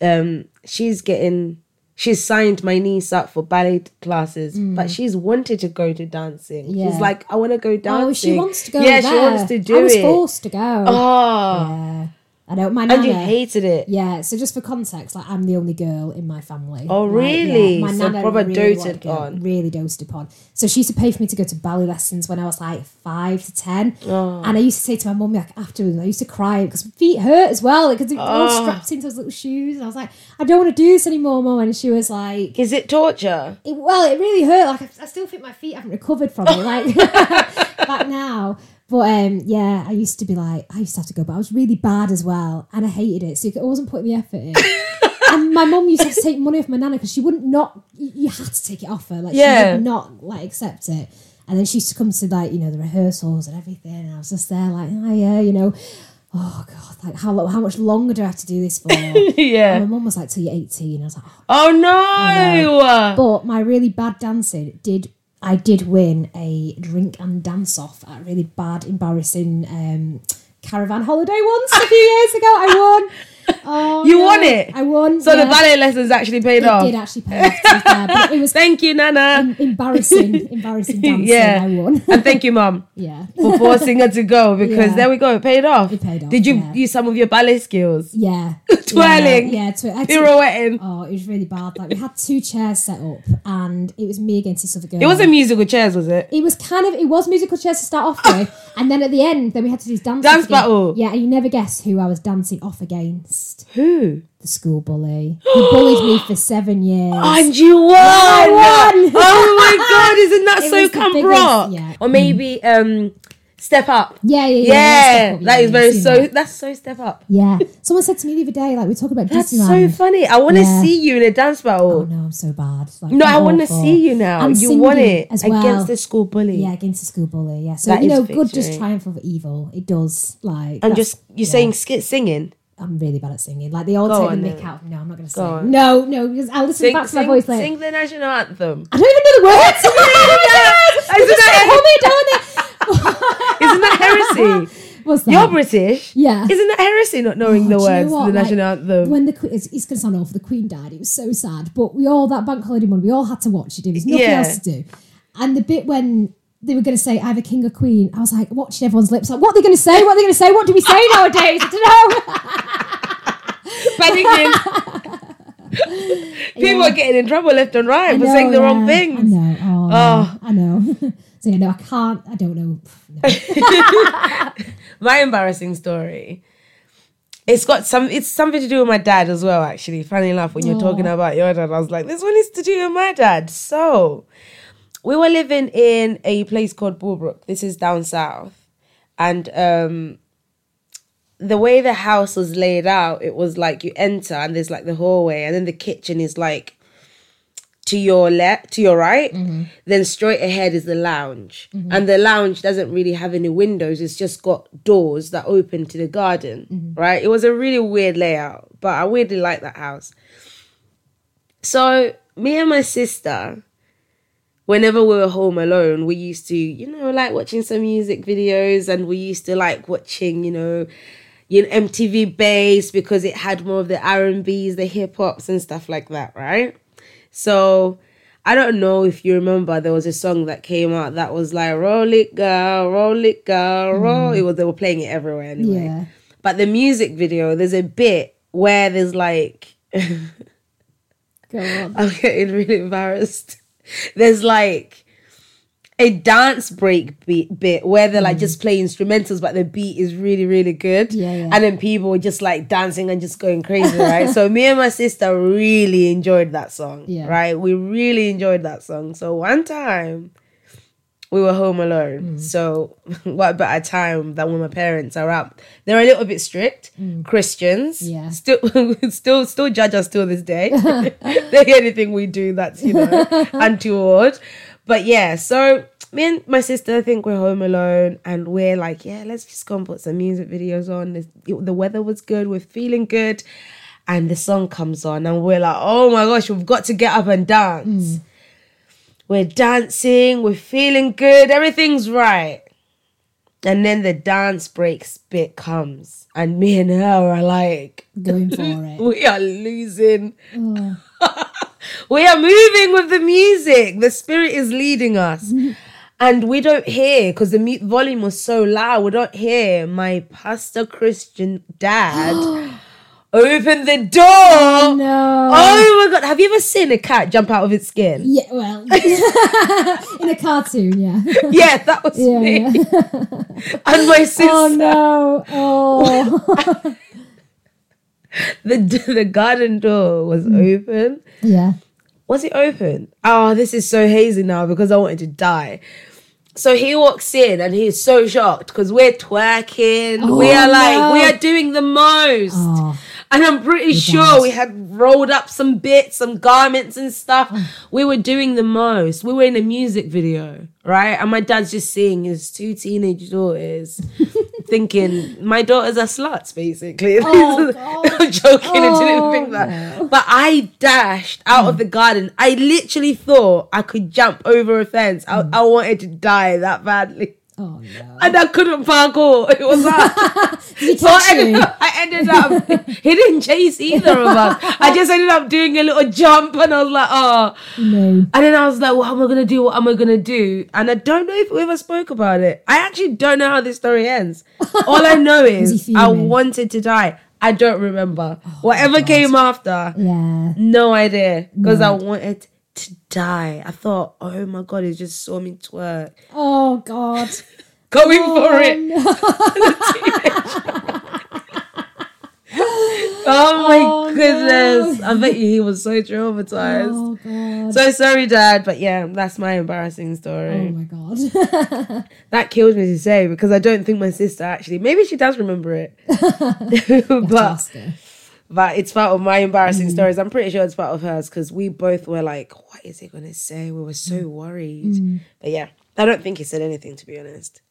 Speaker 1: um she's getting she's signed my niece up for ballet classes but she's wanted to go to dancing
Speaker 2: Mm. Yeah.
Speaker 1: she's like i want to go dancing
Speaker 2: Oh, she wants to go.
Speaker 1: yeah she wants to do it.
Speaker 2: I was
Speaker 1: it
Speaker 2: forced to go.
Speaker 1: oh
Speaker 2: Yeah. I know my
Speaker 1: and
Speaker 2: nana.
Speaker 1: you hated it
Speaker 2: yeah, so just for context, like I'm the only girl in my family.
Speaker 1: Oh,
Speaker 2: Like,
Speaker 1: really?
Speaker 2: my
Speaker 1: So
Speaker 2: nana really
Speaker 1: doted on.
Speaker 2: Really dosed upon. So she used to pay for me to go to ballet lessons when I was like five to ten.
Speaker 1: Oh.
Speaker 2: And I used to say to my mum like afterwards, I used to cry because feet hurt as well because they were all
Speaker 1: Oh.
Speaker 2: strapped into those little shoes. And I was like, I don't want to do this anymore, mum. And she was like,
Speaker 1: is it torture
Speaker 2: it, well, it really hurt. Like I, I still think my feet haven't recovered from it. Like back now. But um, yeah, I used to be like, I used to have to go, but I was really bad as well, and I hated it. So I wasn't putting the effort in. and my mum used to have to take money off my nana because she wouldn't not. You you had to take it off her. Like
Speaker 1: Yeah.
Speaker 2: she would not like accept it. And then she used to come to like you know the rehearsals and everything, and I was just there like, oh yeah, you know. Oh god! Like how how much longer do I have to do this for?
Speaker 1: yeah
Speaker 2: And my mum was like, "Till you're 18." I was like, oh,
Speaker 1: oh no
Speaker 2: but my really bad dancing did I did win a drink and dance off at a really bad, embarrassing um, caravan holiday once a few years ago. I won. Oh,
Speaker 1: You
Speaker 2: no.
Speaker 1: won it?
Speaker 2: I won.
Speaker 1: so the ballet lessons actually paid
Speaker 2: It
Speaker 1: off
Speaker 2: did actually pay off. Fair, but it was
Speaker 1: thank you nana
Speaker 2: em- embarrassing, embarrassing dancing.
Speaker 1: yeah
Speaker 2: I won.
Speaker 1: and thank you mom
Speaker 2: yeah.
Speaker 1: for forcing her to go because
Speaker 2: Yeah.
Speaker 1: there we go it paid off
Speaker 2: It paid off,
Speaker 1: did you
Speaker 2: yeah.
Speaker 1: use some of your ballet skills
Speaker 2: Yeah.
Speaker 1: Twirling.
Speaker 2: Yeah, yeah
Speaker 1: pirouetting
Speaker 2: Oh, it was really bad. Like we had two chairs set up, and it was me against this other girl.
Speaker 1: it wasn't musical chairs was it
Speaker 2: It was kind of it was musical chairs to start off with, and then at the end, then we had to do dance
Speaker 1: Dance
Speaker 2: again.
Speaker 1: battle.
Speaker 2: Yeah, and you never guess who I was dancing off against.
Speaker 1: Who
Speaker 2: The school bully. He bullied me for seven years.
Speaker 1: And you won!
Speaker 2: I won!
Speaker 1: Oh my god, isn't that
Speaker 2: It
Speaker 1: so camp rock?
Speaker 2: yeah.
Speaker 1: Or maybe um Step Up.
Speaker 2: yeah, yeah, yeah.
Speaker 1: Yeah,
Speaker 2: Up,
Speaker 1: that
Speaker 2: yeah,
Speaker 1: is very so
Speaker 2: that.
Speaker 1: that's so Step Up.
Speaker 2: Yeah, someone said to me the other day, like we talking about
Speaker 1: That's so funny. I want to
Speaker 2: Yeah.
Speaker 1: see you in a dance battle.
Speaker 2: Oh no, I'm so bad. Like,
Speaker 1: no, I want to see you now.
Speaker 2: And
Speaker 1: you
Speaker 2: want
Speaker 1: it
Speaker 2: as well.
Speaker 1: against the school bully.
Speaker 2: Yeah, against the school bully. Yeah, so
Speaker 1: That
Speaker 2: you know, good does
Speaker 1: victory.
Speaker 2: triumph over evil. It does. Like,
Speaker 1: And just you're
Speaker 2: yeah.
Speaker 1: saying skit singing.
Speaker 2: I'm really bad at singing. Like they all
Speaker 1: Go
Speaker 2: take
Speaker 1: on
Speaker 2: the mick
Speaker 1: then.
Speaker 2: out. No, I'm not going to sing.
Speaker 1: on.
Speaker 2: No, no, because I'll listen back to my voice later.
Speaker 1: sing the national anthem.
Speaker 2: I don't even know the words.
Speaker 1: Isn't that-
Speaker 2: like, hum it, don't it?
Speaker 1: Isn't that heresy?
Speaker 2: What's that?
Speaker 1: You're British.
Speaker 2: Yeah.
Speaker 1: Isn't that heresy not knowing
Speaker 2: Oh,
Speaker 1: the
Speaker 2: do you know
Speaker 1: words to
Speaker 2: what?
Speaker 1: the
Speaker 2: Like,
Speaker 1: national anthem?
Speaker 2: When the que- it's, it's going to sound awful. The Queen died. It was so sad. But we all that bank holiday month. We all had to watch it. There was nothing
Speaker 1: Yeah.
Speaker 2: else to do. And the bit when they were going to say either king or queen, I was like watching everyone's lips. Like, what are they going to say? What are they going to say? What do we say nowadays? I don't know.
Speaker 1: People are getting in trouble left and right
Speaker 2: I
Speaker 1: for
Speaker 2: know,
Speaker 1: saying the wrong
Speaker 2: yeah.
Speaker 1: things.
Speaker 2: I know. Oh,
Speaker 1: Oh.
Speaker 2: I know. so yeah, no, I can't. I don't know. No.
Speaker 1: my embarrassing story. It's got some. It's something to do with my dad as well. Actually, funny enough, when you're oh. talking about your dad, I was like, this one is to do with my dad. So, we were living in a place called Bullbrook. This is down south, and um, the way the house was laid out, it was like you enter and there's like the hallway, and then the kitchen is like to your left, to your right. Mm-hmm. Then straight ahead is the lounge, mm-hmm. and the lounge doesn't really have any windows. It's just got doors that open to the garden. Mm-hmm. Right? It was a really weird layout, but I really like that house. So me and my sister, whenever we were home alone, we used to, you know, like watching some music videos, and we used to like watching, you know, you know MTV Bass because it had more of the R and B's, the hip hops, and stuff like that, right? So I don't know if you remember, there was a song that came out that was like "Roll it, girl, roll it, girl, roll." Mm. It was they were playing it everywhere anyway.
Speaker 2: Yeah.
Speaker 1: But the music video, there's a bit where there's like. I'm getting really embarrassed. There's like a dance break beat bit where they're like mm. just play instrumentals, but the beat is really, really good.
Speaker 2: Yeah, yeah.
Speaker 1: And then people were just like dancing and just going crazy, right? so me and my sister really enjoyed that song.
Speaker 2: Yeah.
Speaker 1: Right? We really enjoyed that song. So one time we were home alone. Mm. So what better time than when my parents are up? They're a little bit strict, mm. Christians.
Speaker 2: Yeah.
Speaker 1: Still still still judge us till this day. they anything we do that's, you know, untoward. But yeah, so me and my sister I think we're home alone and we're like, yeah, let's just go and put some music videos on. The, the weather was good, we're feeling good. And the song comes on and we're like, oh my gosh, we've got to get up and dance. Mm. We're dancing, we're feeling good, everything's right. And then the dance breaks bit comes, and me and her are like,
Speaker 2: Going for it.
Speaker 1: we are losing. Mm. we are moving with the music. The spirit is leading us. Mm-hmm. And we don't hear because the mute volume was so loud. We don't hear my pastor Christian dad open the door.
Speaker 2: No.
Speaker 1: Oh my god! Have you ever seen a cat jump out of its skin?
Speaker 2: Yeah, well, in a cartoon, yeah.
Speaker 1: Yeah, that was
Speaker 2: Yeah,
Speaker 1: me.
Speaker 2: yeah.
Speaker 1: And my oh, sister.
Speaker 2: Oh no! Oh,
Speaker 1: The the garden door was mm. open.
Speaker 2: yeah.
Speaker 1: Was it open? Oh, this is so hazy now because I wanted to die. So he walks in and he's so shocked because we're twerking. we
Speaker 2: Oh,
Speaker 1: are like,
Speaker 2: no.
Speaker 1: we are doing the most.
Speaker 2: Oh.
Speaker 1: And I'm pretty sure we had rolled up some bits, some garments and stuff. we were doing the most. We were in a music video, right? And my dad's just seeing his two teenage daughters, thinking, my daughters are sluts, basically.
Speaker 2: Oh, God.
Speaker 1: I'm joking, I didn't
Speaker 2: Oh,
Speaker 1: think that.
Speaker 2: no.
Speaker 1: But I dashed out of the garden. I literally thought I could jump over a fence. I, I wanted to die that badly.
Speaker 2: Oh no!
Speaker 1: And I couldn't parkour. It was
Speaker 2: he
Speaker 1: So I ended, up, I ended up, he didn't chase either of us. I just ended up doing a little jump and I was like, oh.
Speaker 2: No.
Speaker 1: And then I was like, what am I going to do? What am I going to do? And I don't know if we ever spoke about it. I actually don't know how this story ends. All I know is I wanted to die. I don't remember. Whatever came after,
Speaker 2: Yeah.
Speaker 1: no idea. Because I wanted to die. I thought, oh my God, he just saw me twerk.
Speaker 2: Oh God.
Speaker 1: Going
Speaker 2: Oh,
Speaker 1: for it. Oh my
Speaker 2: Oh,
Speaker 1: goodness. I bet you he was so traumatized.
Speaker 2: Oh God.
Speaker 1: So sorry, Dad, but yeah, that's my embarrassing story.
Speaker 2: oh my God.
Speaker 1: That kills me to say because I don't think my sister actually, maybe she does remember it. but, but it's part of my
Speaker 2: Mm.
Speaker 1: embarrassing stories. I'm pretty sure it's part of hers because we both were like, is he going to say? We were so
Speaker 2: Mm.
Speaker 1: worried. But yeah, I don't think he said anything, to be honest.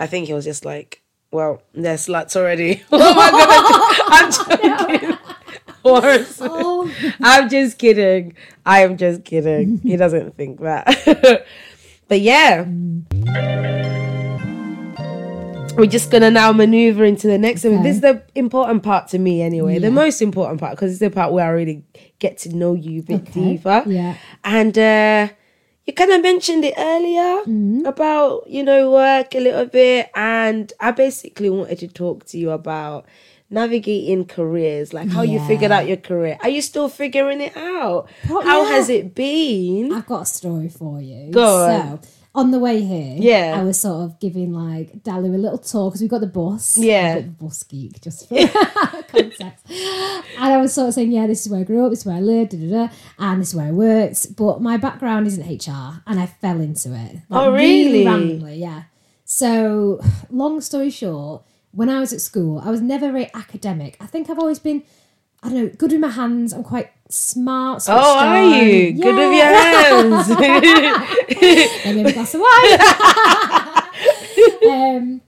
Speaker 1: I think he was just like, well, they're sluts already. what am I going to do? I'm joking.
Speaker 2: Oh.
Speaker 1: I'm just kidding. I am just kidding. he doesn't think that. but yeah. We're just gonna now maneuver into the next one. This is the important part to me, anyway. The most important part because it's the part where I really get to know you a bit
Speaker 2: Okay.
Speaker 1: deeper.
Speaker 2: Yeah.
Speaker 1: And uh, you kind of mentioned it earlier
Speaker 2: Mm-hmm.
Speaker 1: about you know work a little bit, and I basically wanted to talk to you about navigating careers, like how you figured out your career. Are you still figuring it out? How
Speaker 2: yeah.
Speaker 1: has it been?
Speaker 2: I've got a story for you.
Speaker 1: Go
Speaker 2: so,
Speaker 1: on.
Speaker 2: the way here,
Speaker 1: Yeah.
Speaker 2: I was sort of giving like Dalu a little tour because we got the bus.
Speaker 1: Yeah.
Speaker 2: a bit of a bus geek, just for context. And I was sort of saying, yeah, this is where I grew up, this is where I lived, da, da, da, and this is where I worked. But my background isn't HR, and I fell into it. Like,
Speaker 1: Oh, really?
Speaker 2: randomly, yeah. So, long story short, when I was at school, I was never very academic. I think I've always been, I don't know, good with my hands. I'm quite smart.
Speaker 1: Oh, are
Speaker 2: on.
Speaker 1: you good with your hands?
Speaker 2: maybe a glass of wine. um,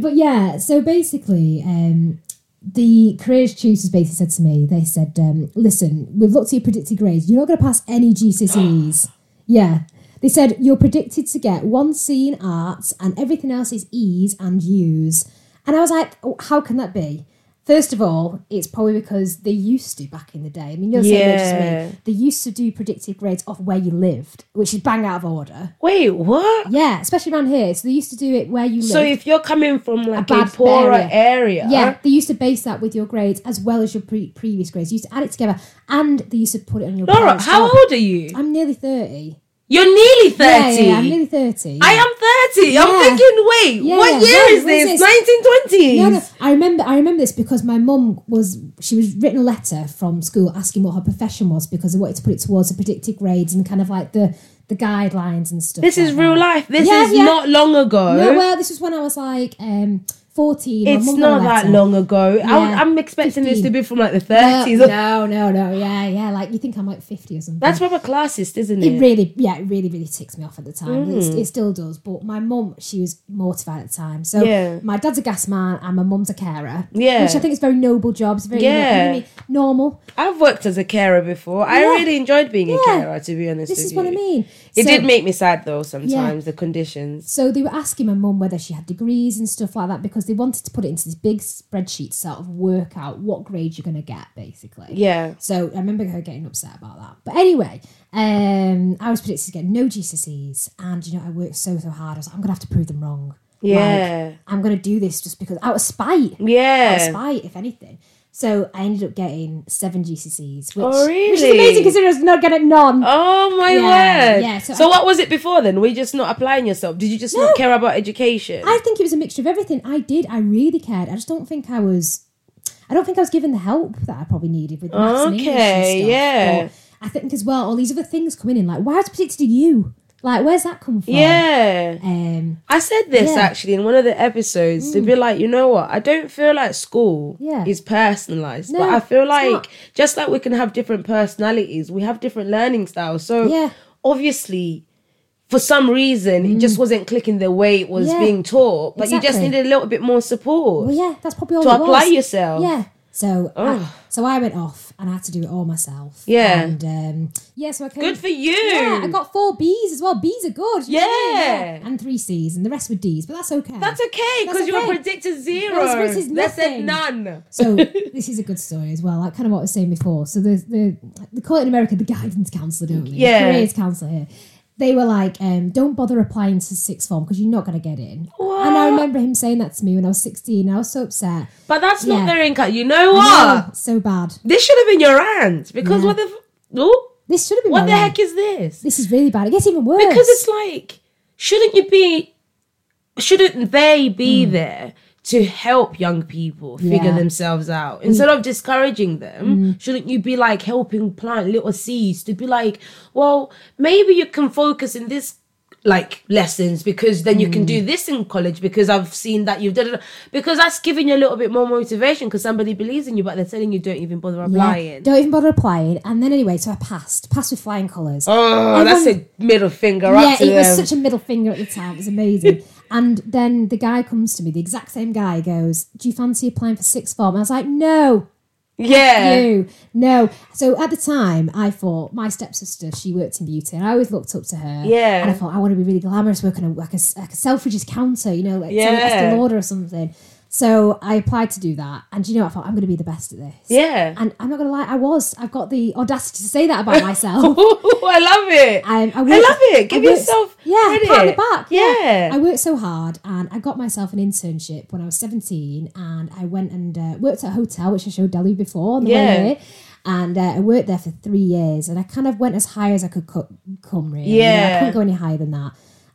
Speaker 2: but yeah, so basically, um, the careers tutors basically said to me, they said, um, listen, we've looked at your predicted grades. You're not going to pass any GCSEs. yeah. They said you're predicted to get one C in arts and everything else is E's and U's. And I was like, oh, how can that be? First of all, it's probably because they used to back in the day. I mean, you're saying
Speaker 1: Yeah.
Speaker 2: just me. They used to do predicted grades off where you lived, which is bang out of order.
Speaker 1: Wait, what?
Speaker 2: Yeah, especially around here. So they used to do it where you live.
Speaker 1: So if you're coming from like a,
Speaker 2: bad
Speaker 1: poorer
Speaker 2: area.
Speaker 1: area,
Speaker 2: yeah, they used to base that with your grades as well as your pre- previous grades. They used to add it together, and they used to put it on your.
Speaker 1: Laura, how
Speaker 2: job.
Speaker 1: old are you?
Speaker 2: I'm nearly thirty.
Speaker 1: You're nearly thirty.
Speaker 2: yeah, I'm nearly thirty.
Speaker 1: I am 30.
Speaker 2: Yeah.
Speaker 1: I'm thinking, wait,
Speaker 2: Yeah,
Speaker 1: what year
Speaker 2: right,
Speaker 1: is this?
Speaker 2: this?
Speaker 1: 1920s.
Speaker 2: No, no, I remember. I remember this because my mum was. She was written a letter from school asking what her profession was because they wanted to put it towards the predicted grades and kind of like the the guidelines and stuff.
Speaker 1: This is
Speaker 2: like
Speaker 1: real
Speaker 2: that.
Speaker 1: life. This
Speaker 2: Yeah,
Speaker 1: is
Speaker 2: yeah.
Speaker 1: not long ago.
Speaker 2: No, well, this was when I was like um, fourteen.
Speaker 1: It's
Speaker 2: mum
Speaker 1: not that long ago. I,
Speaker 2: Yeah,
Speaker 1: I'm expecting this to be from like the 30s.
Speaker 2: no, no, no. Yeah, yeah. Like you think I'm like fifty or something.
Speaker 1: That's proper classist, isn't it?
Speaker 2: It really, yeah, it really, really ticks me off at the time.
Speaker 1: Mm.
Speaker 2: it still does. But my mum, she was mortified at the time. So
Speaker 1: Yeah.
Speaker 2: my dad's a gas man and my mum's a carer.
Speaker 1: Yeah.
Speaker 2: Which I think is very noble jobs. Very,
Speaker 1: Yeah.
Speaker 2: normal.
Speaker 1: I've worked as a carer before. I really enjoyed being a carer, to be honest
Speaker 2: This
Speaker 1: with
Speaker 2: is
Speaker 1: you.
Speaker 2: what I mean.
Speaker 1: It
Speaker 2: So-
Speaker 1: did make me sad though sometimes, the conditions.
Speaker 2: So they were asking my mum whether she had degrees and stuff like that because they wanted to put it into this big spreadsheet to sort of work out what grade you're going to get, basically.
Speaker 1: Yeah.
Speaker 2: So I remember her getting upset about that. But anyway, um, I was predicted to get no GCSEs, and you know I worked so so hard. I was like, I'm gonna have to prove them wrong.
Speaker 1: Yeah.
Speaker 2: Like, I'm gonna do this just because out of spite. Yeah. Out of
Speaker 1: Yeah.
Speaker 2: spite, if anything. So I ended up getting seven GCSEs, which,
Speaker 1: Oh,
Speaker 2: which is amazing considering I was not getting none.
Speaker 1: Oh my
Speaker 2: Yeah,
Speaker 1: word.
Speaker 2: yeah,
Speaker 1: So,
Speaker 2: so I-
Speaker 1: what was it before then? Were you just not applying yourself? Did you just not care about education?
Speaker 2: I think it was a mixture of everything. I did. I really cared. I just don't think I was. I don't think I was given the help that I probably needed with maths and English and
Speaker 1: Okay,
Speaker 2: stuff.
Speaker 1: yeah.
Speaker 2: But I think as well, all these other things coming in, like why was predicted to you? Like, where's that come from?
Speaker 1: yeah.
Speaker 2: Um.
Speaker 1: I said this
Speaker 2: Yeah. Mm.
Speaker 1: actually in one of the episodes to be like, you know what? I don't feel like school
Speaker 2: Yeah.
Speaker 1: is personalized,
Speaker 2: No,
Speaker 1: but I feel like just like we can have different personalities, we have different learning styles. So
Speaker 2: Yeah.
Speaker 1: obviously, for some reason, it just wasn't clicking the way it was
Speaker 2: Mm. Yeah.
Speaker 1: being taught, but you just
Speaker 2: Exactly.
Speaker 1: needed a little bit more support.
Speaker 2: Well, yeah, that's probably all
Speaker 1: To apply
Speaker 2: was.
Speaker 1: yourself.
Speaker 2: Yeah. So, I, so I went off and I had to do it all myself.
Speaker 1: Yeah.
Speaker 2: And um, yeah, so I came,
Speaker 1: Good for you.
Speaker 2: Yeah, I got four B's as well. B's are good. you know what I mean?
Speaker 1: Yeah.
Speaker 2: And three C's, and the rest were D's, but that's okay.
Speaker 1: That's okay
Speaker 2: That's
Speaker 1: because you were
Speaker 2: okay.
Speaker 1: predicted zero.
Speaker 2: That was predicted
Speaker 1: They said
Speaker 2: nothing.
Speaker 1: none.
Speaker 2: So this is a good story as well. Like kind of what I was saying before. So the the they call it in America the guidance counselor, don't we? The
Speaker 1: Yeah.
Speaker 2: careers counselor here. They were like, um, don't bother applying to sixth form because you're not going to get in. And I remember him saying that to me when I was 16. I was so upset.
Speaker 1: But that's not
Speaker 2: Yeah.
Speaker 1: their income. You know what?
Speaker 2: know, so bad.
Speaker 1: This should have been your aunt because
Speaker 2: Yeah.
Speaker 1: what the f- oh,
Speaker 2: This should have been
Speaker 1: what the
Speaker 2: life.
Speaker 1: heck is this?
Speaker 2: This is really bad. It gets even worse.
Speaker 1: Because it's like, shouldn't you be? Shouldn't they be there to help young people figure.
Speaker 2: Yeah. Mm.
Speaker 1: themselves out instead of discouraging them? Shouldn't you be like helping plant little seeds to be like, well, maybe you can focus in this like lessons because then you can do
Speaker 2: Mm.
Speaker 1: this in college because I've seen that you've done it because that's giving you a little bit more motivation because somebody believes in you but they're telling you don't even bother
Speaker 2: Yeah.
Speaker 1: applying.
Speaker 2: Don't even bother applying. And then anyway, so I passed. Passed with flying colours.
Speaker 1: Oh, that's a middle finger
Speaker 2: yeah, it was such a middle finger at the time. It was amazing. and then the guy comes to me, the exact same guy goes, Do you fancy applying for sixth form? I was like, No,
Speaker 1: yeah.
Speaker 2: you, no. So at the time, I thought my stepsister, she worked in beauty, and I always looked up to her.
Speaker 1: Yeah.
Speaker 2: And I thought, I want to be really glamorous, working like a, like a Selfridges counter, you know, like
Speaker 1: Yeah.
Speaker 2: yeah. Estee Lauder or something. So I applied to do that. And you know, what? I thought, I'm going to be the best at this.
Speaker 1: Yeah.
Speaker 2: And I'm not going to lie, I was. I've got the audacity to say that about myself.
Speaker 1: I love it.
Speaker 2: Um, I,
Speaker 1: I
Speaker 2: worked-
Speaker 1: love it. Give
Speaker 2: worked-
Speaker 1: yourself
Speaker 2: yeah,
Speaker 1: credit.
Speaker 2: pat on the back.
Speaker 1: Yeah.
Speaker 2: I worked so hard, and I got myself an internship when I was seventeen, and I went and uh, worked at a hotel, which I showed Dalu before on the
Speaker 1: Yeah.
Speaker 2: way here. And uh, I worked there for three years, and I kind of went as high as I could co- come. Really, You know, I couldn't go any higher than that.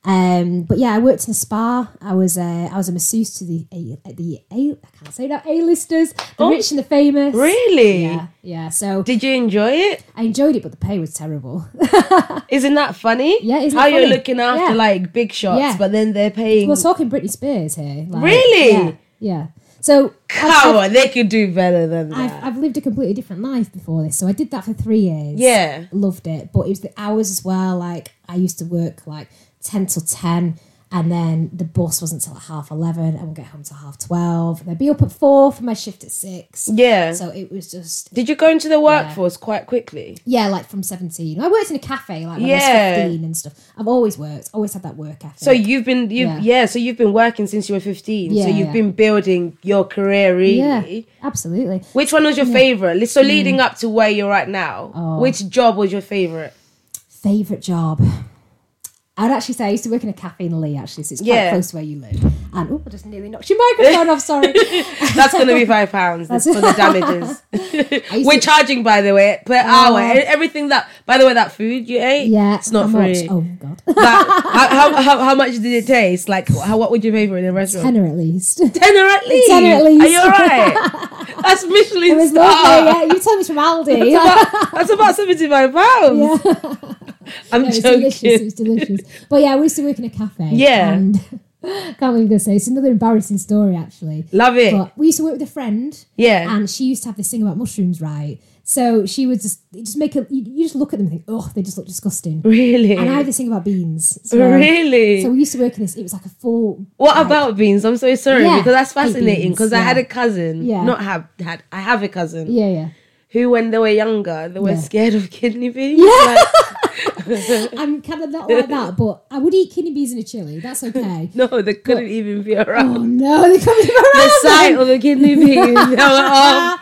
Speaker 2: Um, but yeah, I worked in a spa. I was uh, I was a masseuse to the a, the a I can't say that a listers, the
Speaker 1: Oh.
Speaker 2: rich and the famous.
Speaker 1: Really?
Speaker 2: Yeah, yeah. So
Speaker 1: Did you enjoy it?
Speaker 2: I enjoyed it, but the pay was terrible.
Speaker 1: Isn't that funny?
Speaker 2: Yeah, isn't
Speaker 1: How
Speaker 2: it
Speaker 1: you're looking after
Speaker 2: Yeah.
Speaker 1: like big shots,
Speaker 2: Yeah.
Speaker 1: but then they're paying.
Speaker 2: We're talking Britney Spears here. like,
Speaker 1: Really?
Speaker 2: Yeah. yeah. So
Speaker 1: Come on, they could do better than
Speaker 2: I've,
Speaker 1: that.
Speaker 2: I've lived a completely different life before this, so I did that for three years.
Speaker 1: Yeah.
Speaker 2: loved it, but it was the hours as well. Like I used to work like ten till ten, and then the bus wasn't till like half eleven. I would get home till half twelve. And I'd be up at four for my shift at six.
Speaker 1: yeah.
Speaker 2: So it was just
Speaker 1: Did you go into the workforce quite quickly?
Speaker 2: yeah, like from seventeen. I worked in a cafe like when I
Speaker 1: Yeah.
Speaker 2: was fifteen and stuff. I've always worked, always had that work ethic.
Speaker 1: So you've been you
Speaker 2: Yeah.
Speaker 1: yeah. So you've been working since you were fifteen.
Speaker 2: Yeah,
Speaker 1: so you've
Speaker 2: yeah.
Speaker 1: been building your career really.
Speaker 2: yeah, absolutely.
Speaker 1: Which one was your favorite? So hmm. leading up to where you're at now,
Speaker 2: Oh.
Speaker 1: which job was your favorite?
Speaker 2: Favorite job. I'd actually say I used to work in a cafe in Leigh, actually, so it's quite
Speaker 1: Yeah.
Speaker 2: close to where you live. And oh, I just nearly knocked your microphone off. Sorry.
Speaker 1: That's gonna be five pounds for the damages. We're
Speaker 2: to-
Speaker 1: charging by the way per hour. E- Everything that by the way that food you ate,
Speaker 2: Yeah,
Speaker 1: it's not free.
Speaker 2: Much? Oh god,
Speaker 1: That- how, how, how, how much did it taste? Like how, what would you pay for in a restaurant?
Speaker 2: tenner at least.
Speaker 1: Tenner at least.
Speaker 2: Tenner at least.
Speaker 1: Are you alright? That's Michelin
Speaker 2: It was
Speaker 1: star.
Speaker 2: lovely. Yeah, you told me it's from Aldi.
Speaker 1: About- That's about seventy-five pounds.
Speaker 2: yeah,
Speaker 1: I'm
Speaker 2: it was
Speaker 1: joking.
Speaker 2: delicious. It was delicious. But yeah, we used to work in a cafe.
Speaker 1: Yeah.
Speaker 2: and can't believe say it's another embarrassing story actually.
Speaker 1: Love it.
Speaker 2: But we used to work with a friend.
Speaker 1: Yeah.
Speaker 2: And she used to have this thing about mushrooms, right? So she would just just make a you, just look at them and think, oh, they just look disgusting.
Speaker 1: really?
Speaker 2: And I have this thing about beans. So,
Speaker 1: really?
Speaker 2: So we used to work in this. It was like a full.
Speaker 1: What
Speaker 2: like-
Speaker 1: about beans? I'm so sorry
Speaker 2: Yeah,
Speaker 1: because that's fascinating. Because I had a cousin,
Speaker 2: Yeah.
Speaker 1: not have had, I have a cousin
Speaker 2: Yeah, yeah.
Speaker 1: who, when they were younger, they were
Speaker 2: Yeah.
Speaker 1: scared of kidney beans. Like,
Speaker 2: I'm kind of not like that, but I would eat kidney beans in a chili. That's okay.
Speaker 1: no, they couldn't even be around.
Speaker 2: Oh no, they couldn't
Speaker 1: be
Speaker 2: around.
Speaker 1: The sight of the kidney beans. oh,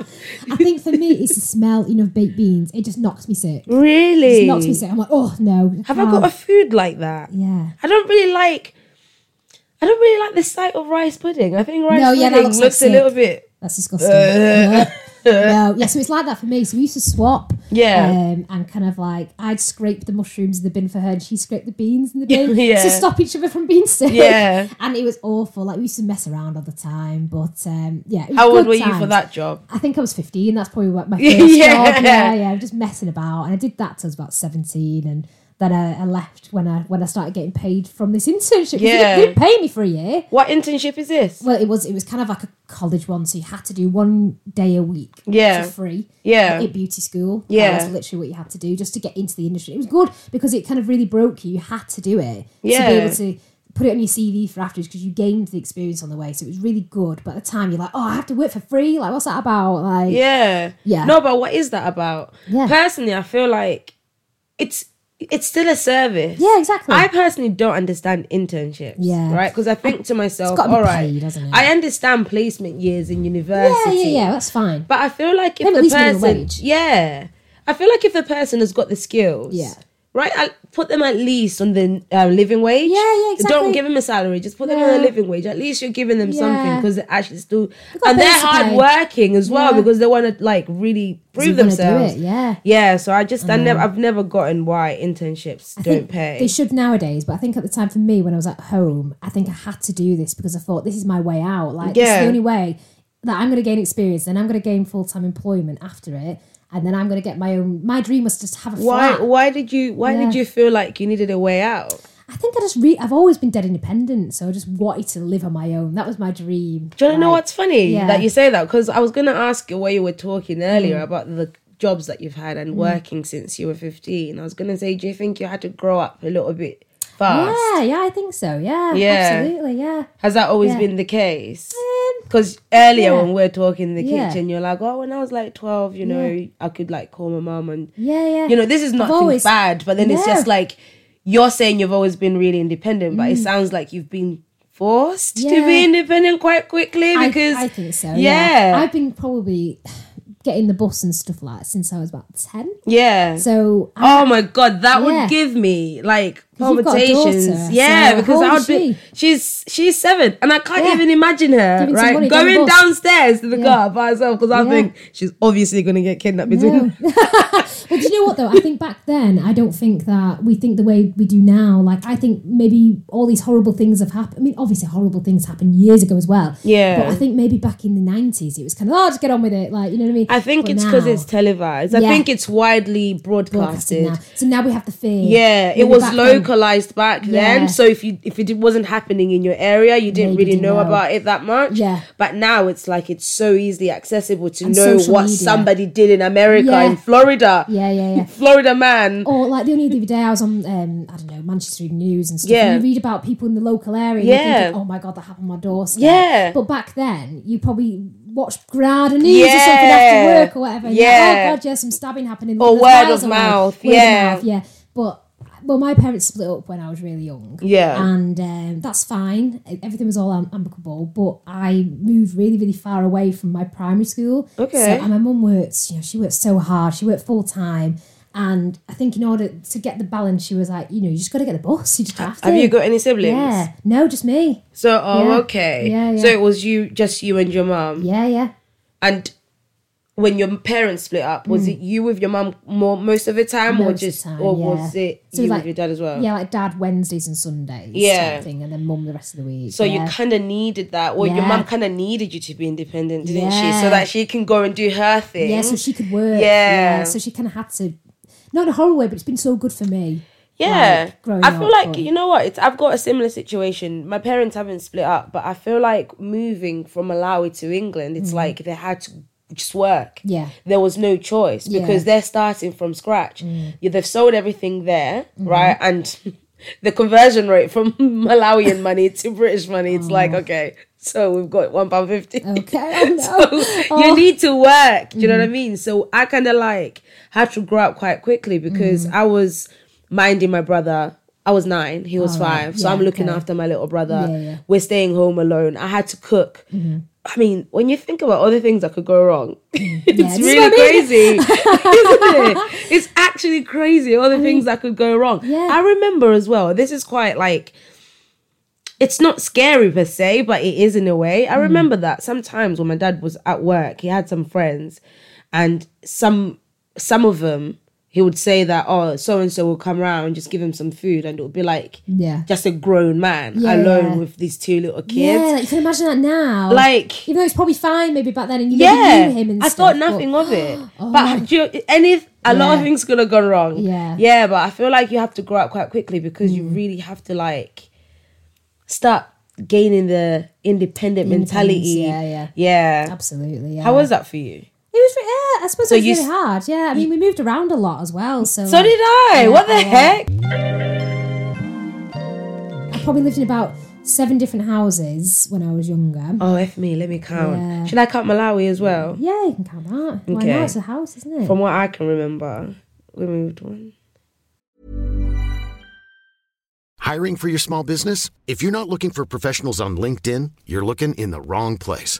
Speaker 2: I think for me, it's the smell, you know, of baked beans. It just knocks me sick.
Speaker 1: Really?
Speaker 2: It knocks me sick. I'm like, oh no.
Speaker 1: Have I got a food like that?
Speaker 2: Yeah.
Speaker 1: I don't really like. I don't really like the sight of rice pudding. I think rice
Speaker 2: No, yeah,
Speaker 1: pudding
Speaker 2: looks
Speaker 1: looks,
Speaker 2: like
Speaker 1: a little bit.
Speaker 2: That's disgusting. Uh, Ugh. no, yeah, so it's like that for me. So we used to swap.
Speaker 1: Yeah.
Speaker 2: Um, and kind of like, I'd scrape the mushrooms in the bin for her and she'd scrape the beans in the bin
Speaker 1: Yeah.
Speaker 2: to stop each other from being sick.
Speaker 1: Yeah.
Speaker 2: And it was awful. Like, we used to mess around all the time. But um, yeah. it was
Speaker 1: How old were you for that job?
Speaker 2: I think I was 15. That's probably what my first
Speaker 1: Yeah.
Speaker 2: job. Yeah, yeah. Just messing about. And I did that till I was about 17. And then I, I left when I when I started getting paid from this internship.
Speaker 1: Yeah.
Speaker 2: they didn't pay me for a year.
Speaker 1: What internship is this?
Speaker 2: Well, it was it was kind of like a college one, so you had to do one day a week
Speaker 1: Yeah.
Speaker 2: for free.
Speaker 1: Yeah.
Speaker 2: at beauty school.
Speaker 1: Uh, yeah.
Speaker 2: that was literally what you had to do just to get into the industry. It was good because it kind of really broke you. You had to do it
Speaker 1: yeah.
Speaker 2: to be able to put it on your CV for afterwards because you gained the experience on the way. So it was really good. But at the time, you're like, oh, I have to work for free. Like, what's that about? Like,
Speaker 1: Yeah.
Speaker 2: Yeah.
Speaker 1: No, but what is that about?
Speaker 2: Yeah.
Speaker 1: Personally, I feel like it's it's still a service.
Speaker 2: Yeah, exactly.
Speaker 1: I personally don't understand internships.
Speaker 2: Yeah.
Speaker 1: Right? Because I think to myself, all right,
Speaker 2: paid?
Speaker 1: I understand placement years in university.
Speaker 2: yeah, yeah. yeah, That's fine.
Speaker 1: But I feel like if
Speaker 2: Then
Speaker 1: the person, yeah, I feel like if the person has got the skills,
Speaker 2: Yeah.
Speaker 1: Right, I put them at least on the uh, living wage.
Speaker 2: Yeah, yeah, exactly.
Speaker 1: Don't give them a salary, just put them on
Speaker 2: Yeah.
Speaker 1: a living wage. At least you're giving them something because they're actually still, and they're hard working as well
Speaker 2: Yeah.
Speaker 1: because they want to like really prove
Speaker 2: you wanna do
Speaker 1: themselves.
Speaker 2: yeah.
Speaker 1: yeah. So I just, I never, I've never gotten why internships
Speaker 2: I
Speaker 1: don't pay.
Speaker 2: They should nowadays, but I think at the time for me when I was at home, I think I had to do this because I thought this is my way out. Like this is the only way that I'm going to gain experience, and I'm going to gain full time employment after it, and then I'm going to get my own. My dream was just have a
Speaker 1: why,
Speaker 2: flat.
Speaker 1: why did you, why
Speaker 2: Yeah.
Speaker 1: did you feel like you needed a way out?
Speaker 2: I think I just re- I've always been dead independent, so I just wanted to live on my own. That was my dream.
Speaker 1: Do you wanna know what's funny
Speaker 2: Yeah.
Speaker 1: that you say that? Because I was gonna ask you while you were talking earlier
Speaker 2: Mm.
Speaker 1: about the jobs that you've had and working since you were fifteen. I was gonna say, do you think you had to grow up a little bit fast?
Speaker 2: Yeah, yeah, I think so. Yeah,
Speaker 1: Yeah.
Speaker 2: absolutely. Yeah.
Speaker 1: Has that always
Speaker 2: Yeah.
Speaker 1: been the case?
Speaker 2: Um,
Speaker 1: Because earlier
Speaker 2: yeah.
Speaker 1: when we are talking in the
Speaker 2: Yeah.
Speaker 1: kitchen, you're like, oh, when I was like twelve, you know, I could like call my mom and
Speaker 2: yeah, yeah.
Speaker 1: you know, this is nothing
Speaker 2: always-
Speaker 1: bad, but then it's just like you're saying you've always been really independent, but it sounds like you've been forced to
Speaker 2: Mm.
Speaker 1: Be independent quite quickly because
Speaker 2: I, think so.
Speaker 1: yeah.
Speaker 2: I've been probably getting the bus and stuff like that since I was about ten.
Speaker 1: yeah.
Speaker 2: So I-
Speaker 1: Oh my god, that
Speaker 2: Yeah.
Speaker 1: would give me like
Speaker 2: 'Cause you've got
Speaker 1: conversations. yeah,
Speaker 2: so
Speaker 1: because I would
Speaker 2: is
Speaker 1: be.
Speaker 2: she?
Speaker 1: She's she's seven, and I can't
Speaker 2: Yeah.
Speaker 1: even imagine her
Speaker 2: Giving
Speaker 1: right
Speaker 2: money down the
Speaker 1: going downstairs to the
Speaker 2: Yeah.
Speaker 1: car by herself because I
Speaker 2: Yeah.
Speaker 1: think she's obviously going to get kidnapped
Speaker 2: No.
Speaker 1: between.
Speaker 2: Well, do you know what though? I think back then, I don't think that we think the way we do now. Like, I think maybe all these horrible things have happened. I mean, obviously, horrible things happened years ago as well.
Speaker 1: Yeah.
Speaker 2: But I think maybe back in the nineties, it was kind of oh, just get on with it. Like, you know what I mean?
Speaker 1: I think
Speaker 2: But
Speaker 1: it's because it's televised. I think it's widely broadcasted.
Speaker 2: now. So now we have the fear.
Speaker 1: Yeah, it
Speaker 2: Maybe
Speaker 1: was
Speaker 2: then-
Speaker 1: localized back
Speaker 2: Yeah.
Speaker 1: then. So if you if it wasn't happening in your area, you didn't
Speaker 2: Maybe
Speaker 1: really
Speaker 2: didn't
Speaker 1: know,
Speaker 2: know.
Speaker 1: about it that much.
Speaker 2: Yeah.
Speaker 1: But now it's like it's so easily accessible to
Speaker 2: And
Speaker 1: know what
Speaker 2: media.
Speaker 1: somebody did in America,
Speaker 2: Yeah.
Speaker 1: in Florida.
Speaker 2: Yeah, yeah, yeah.
Speaker 1: Florida man.
Speaker 2: Or like the only other day I was on, um, I don't know, Manchester News and stuff.
Speaker 1: Yeah.
Speaker 2: And you read about people in the local area.
Speaker 1: Yeah.
Speaker 2: Thinking, oh my god, that happened on my doorstep.
Speaker 1: Yeah.
Speaker 2: But back then, you probably watched Granada News or something after
Speaker 1: Yeah.
Speaker 2: work or whatever. You're like,
Speaker 1: Yeah.
Speaker 2: oh god, yeah, some stabbing happening.
Speaker 1: Or word of mouth,
Speaker 2: Word of
Speaker 1: yeah.
Speaker 2: mouth, yeah. But well, my parents split up when I was really young.
Speaker 1: Yeah.
Speaker 2: And um, that's fine. Everything was all am- amicable. But I moved really, really far away from my primary school.
Speaker 1: Okay.
Speaker 2: So, and my mum worked, you know, she worked so hard. She worked full time. And I think in order to get the balance, she was like, you know, you just got to get the bus. You just have to.
Speaker 1: Have you got any siblings?
Speaker 2: Yeah. No, just me.
Speaker 1: So oh
Speaker 2: Yeah.
Speaker 1: okay.
Speaker 2: Yeah, yeah.
Speaker 1: So it was you just you and your mum.
Speaker 2: Yeah, yeah.
Speaker 1: And when your parents split up, was it you with your mum more most of the time or
Speaker 2: Mm. Most the
Speaker 1: just
Speaker 2: time,
Speaker 1: or
Speaker 2: yeah.
Speaker 1: was it
Speaker 2: So
Speaker 1: you
Speaker 2: like-
Speaker 1: with your dad as well?
Speaker 2: Yeah, like dad Wednesdays and Sundays.
Speaker 1: Yeah.
Speaker 2: Thing, and then mum the rest of the week.
Speaker 1: So
Speaker 2: yeah.
Speaker 1: you kind of needed that, or your
Speaker 2: Yeah.
Speaker 1: mum kind of needed you to be independent, didn't she? So that she can go and do her thing.
Speaker 2: Yeah, so she could work.
Speaker 1: Yeah.
Speaker 2: So she kind of had to, not in a horrible way, but it's been so good for me.
Speaker 1: Yeah,
Speaker 2: like,
Speaker 1: I feel
Speaker 2: up,
Speaker 1: like
Speaker 2: but-
Speaker 1: you know what? It's I've got a similar situation. My parents haven't split up, but I feel like moving from Malawi to England, it's like they had to just work.
Speaker 2: Mm. Yeah.
Speaker 1: there was no choice
Speaker 2: Yeah. Mm.
Speaker 1: because they're starting from scratch. Yeah, they've sold everything there,
Speaker 2: Mm-hmm.
Speaker 1: right? And the conversion rate from Malawian money to British money, it's like okay. So we've got one pound fifty.
Speaker 2: Oh. Okay, oh no.
Speaker 1: So you need to work. Do you know what I mean? So I kind of like had to grow up quite quickly because
Speaker 2: Mm.
Speaker 1: I was minding my brother. I was nine, he was
Speaker 2: Alright,
Speaker 1: five. So I'm looking
Speaker 2: okay.
Speaker 1: after my little brother.
Speaker 2: Yeah, yeah.
Speaker 1: We're staying home alone. I had to cook.
Speaker 2: Mm-hmm.
Speaker 1: I mean, when you think about all the things that could go wrong, it's
Speaker 2: is
Speaker 1: really
Speaker 2: I mean.
Speaker 1: crazy, isn't it? It's actually crazy all the things that could go wrong.
Speaker 2: Yeah.
Speaker 1: I remember as well. This is quite like it's not scary per se, but it is in a way.
Speaker 2: Mm.
Speaker 1: I remember that sometimes when my dad was at work, he had some friends, and some some of them he would say that oh so and so will come around just give him some food and it would be like
Speaker 2: Yeah.
Speaker 1: just a grown man
Speaker 2: Yeah.
Speaker 1: alone with these two little kids.
Speaker 2: Yeah, like, you can imagine that now.
Speaker 1: Like
Speaker 2: even though it's probably fine maybe back then, and you
Speaker 1: yeah,
Speaker 2: knew him and
Speaker 1: I
Speaker 2: stuff,
Speaker 1: thought
Speaker 2: but-
Speaker 1: nothing of it. But do you, any a lot of things could have gone wrong.
Speaker 2: Yeah. Mm.
Speaker 1: yeah, but I feel like you have to grow up quite quickly because you really have to like start gaining the independent mentality.
Speaker 2: yeah, yeah.
Speaker 1: yeah.
Speaker 2: Absolutely. Yeah.
Speaker 1: How was that for you?
Speaker 2: It was, yeah, I suppose
Speaker 1: So
Speaker 2: it was
Speaker 1: you
Speaker 2: really hard. Yeah, I mean, we moved around a lot as well. So,
Speaker 1: So did I.
Speaker 2: yeah,
Speaker 1: what the
Speaker 2: I,
Speaker 1: heck?
Speaker 2: I probably lived in about seven different houses when I was younger.
Speaker 1: Oh, if me, let me count.
Speaker 2: Yeah.
Speaker 1: Should I count Malawi as well?
Speaker 2: Yeah, you can count that. Why not? It's a house, isn't it?
Speaker 1: From what I can remember, we moved one.
Speaker 3: Hiring for your small business? If you're not looking for professionals on LinkedIn, you're looking in the wrong place.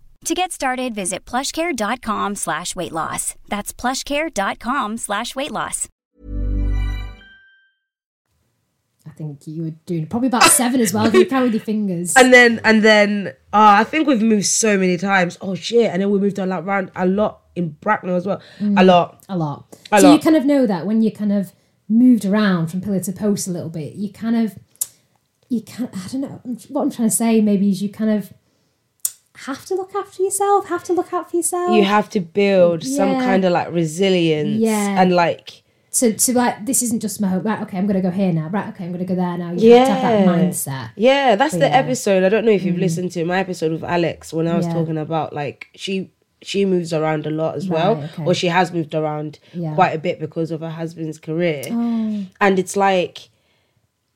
Speaker 4: To get started, visit plushcare.com slash weight loss. That's plushcare.com slash weight loss.
Speaker 2: I think you were doing probably about seven as well. 'cause You count with your fingers.
Speaker 1: And then and then uh, I think we've moved so many times. Oh shit! And then we moved a lot around a lot in Bracknell as well. A lot.
Speaker 2: a lot.
Speaker 1: A
Speaker 2: so you kind of know that when you kind of moved around from pillar to post a little bit, you kind of, you can I don't know what I'm trying to say. Maybe is you kind of, have to look after yourself, have to look out for yourself.
Speaker 1: You have to build some kind of like resilience
Speaker 2: Yeah.
Speaker 1: and like
Speaker 2: to, to like, this isn't just my home. Right, okay, I'm to go here now. Right, okay, I'm to go there now. You have to have that mindset.
Speaker 1: Yeah, that's the
Speaker 2: yeah.
Speaker 1: episode. I don't know if you've listened to my episode with Alex when I was
Speaker 2: Yeah.
Speaker 1: talking about like she she moves around a lot as well,
Speaker 2: okay.
Speaker 1: or she has moved around
Speaker 2: Yeah.
Speaker 1: quite a bit because of her husband's career.
Speaker 2: Oh.
Speaker 1: And it's like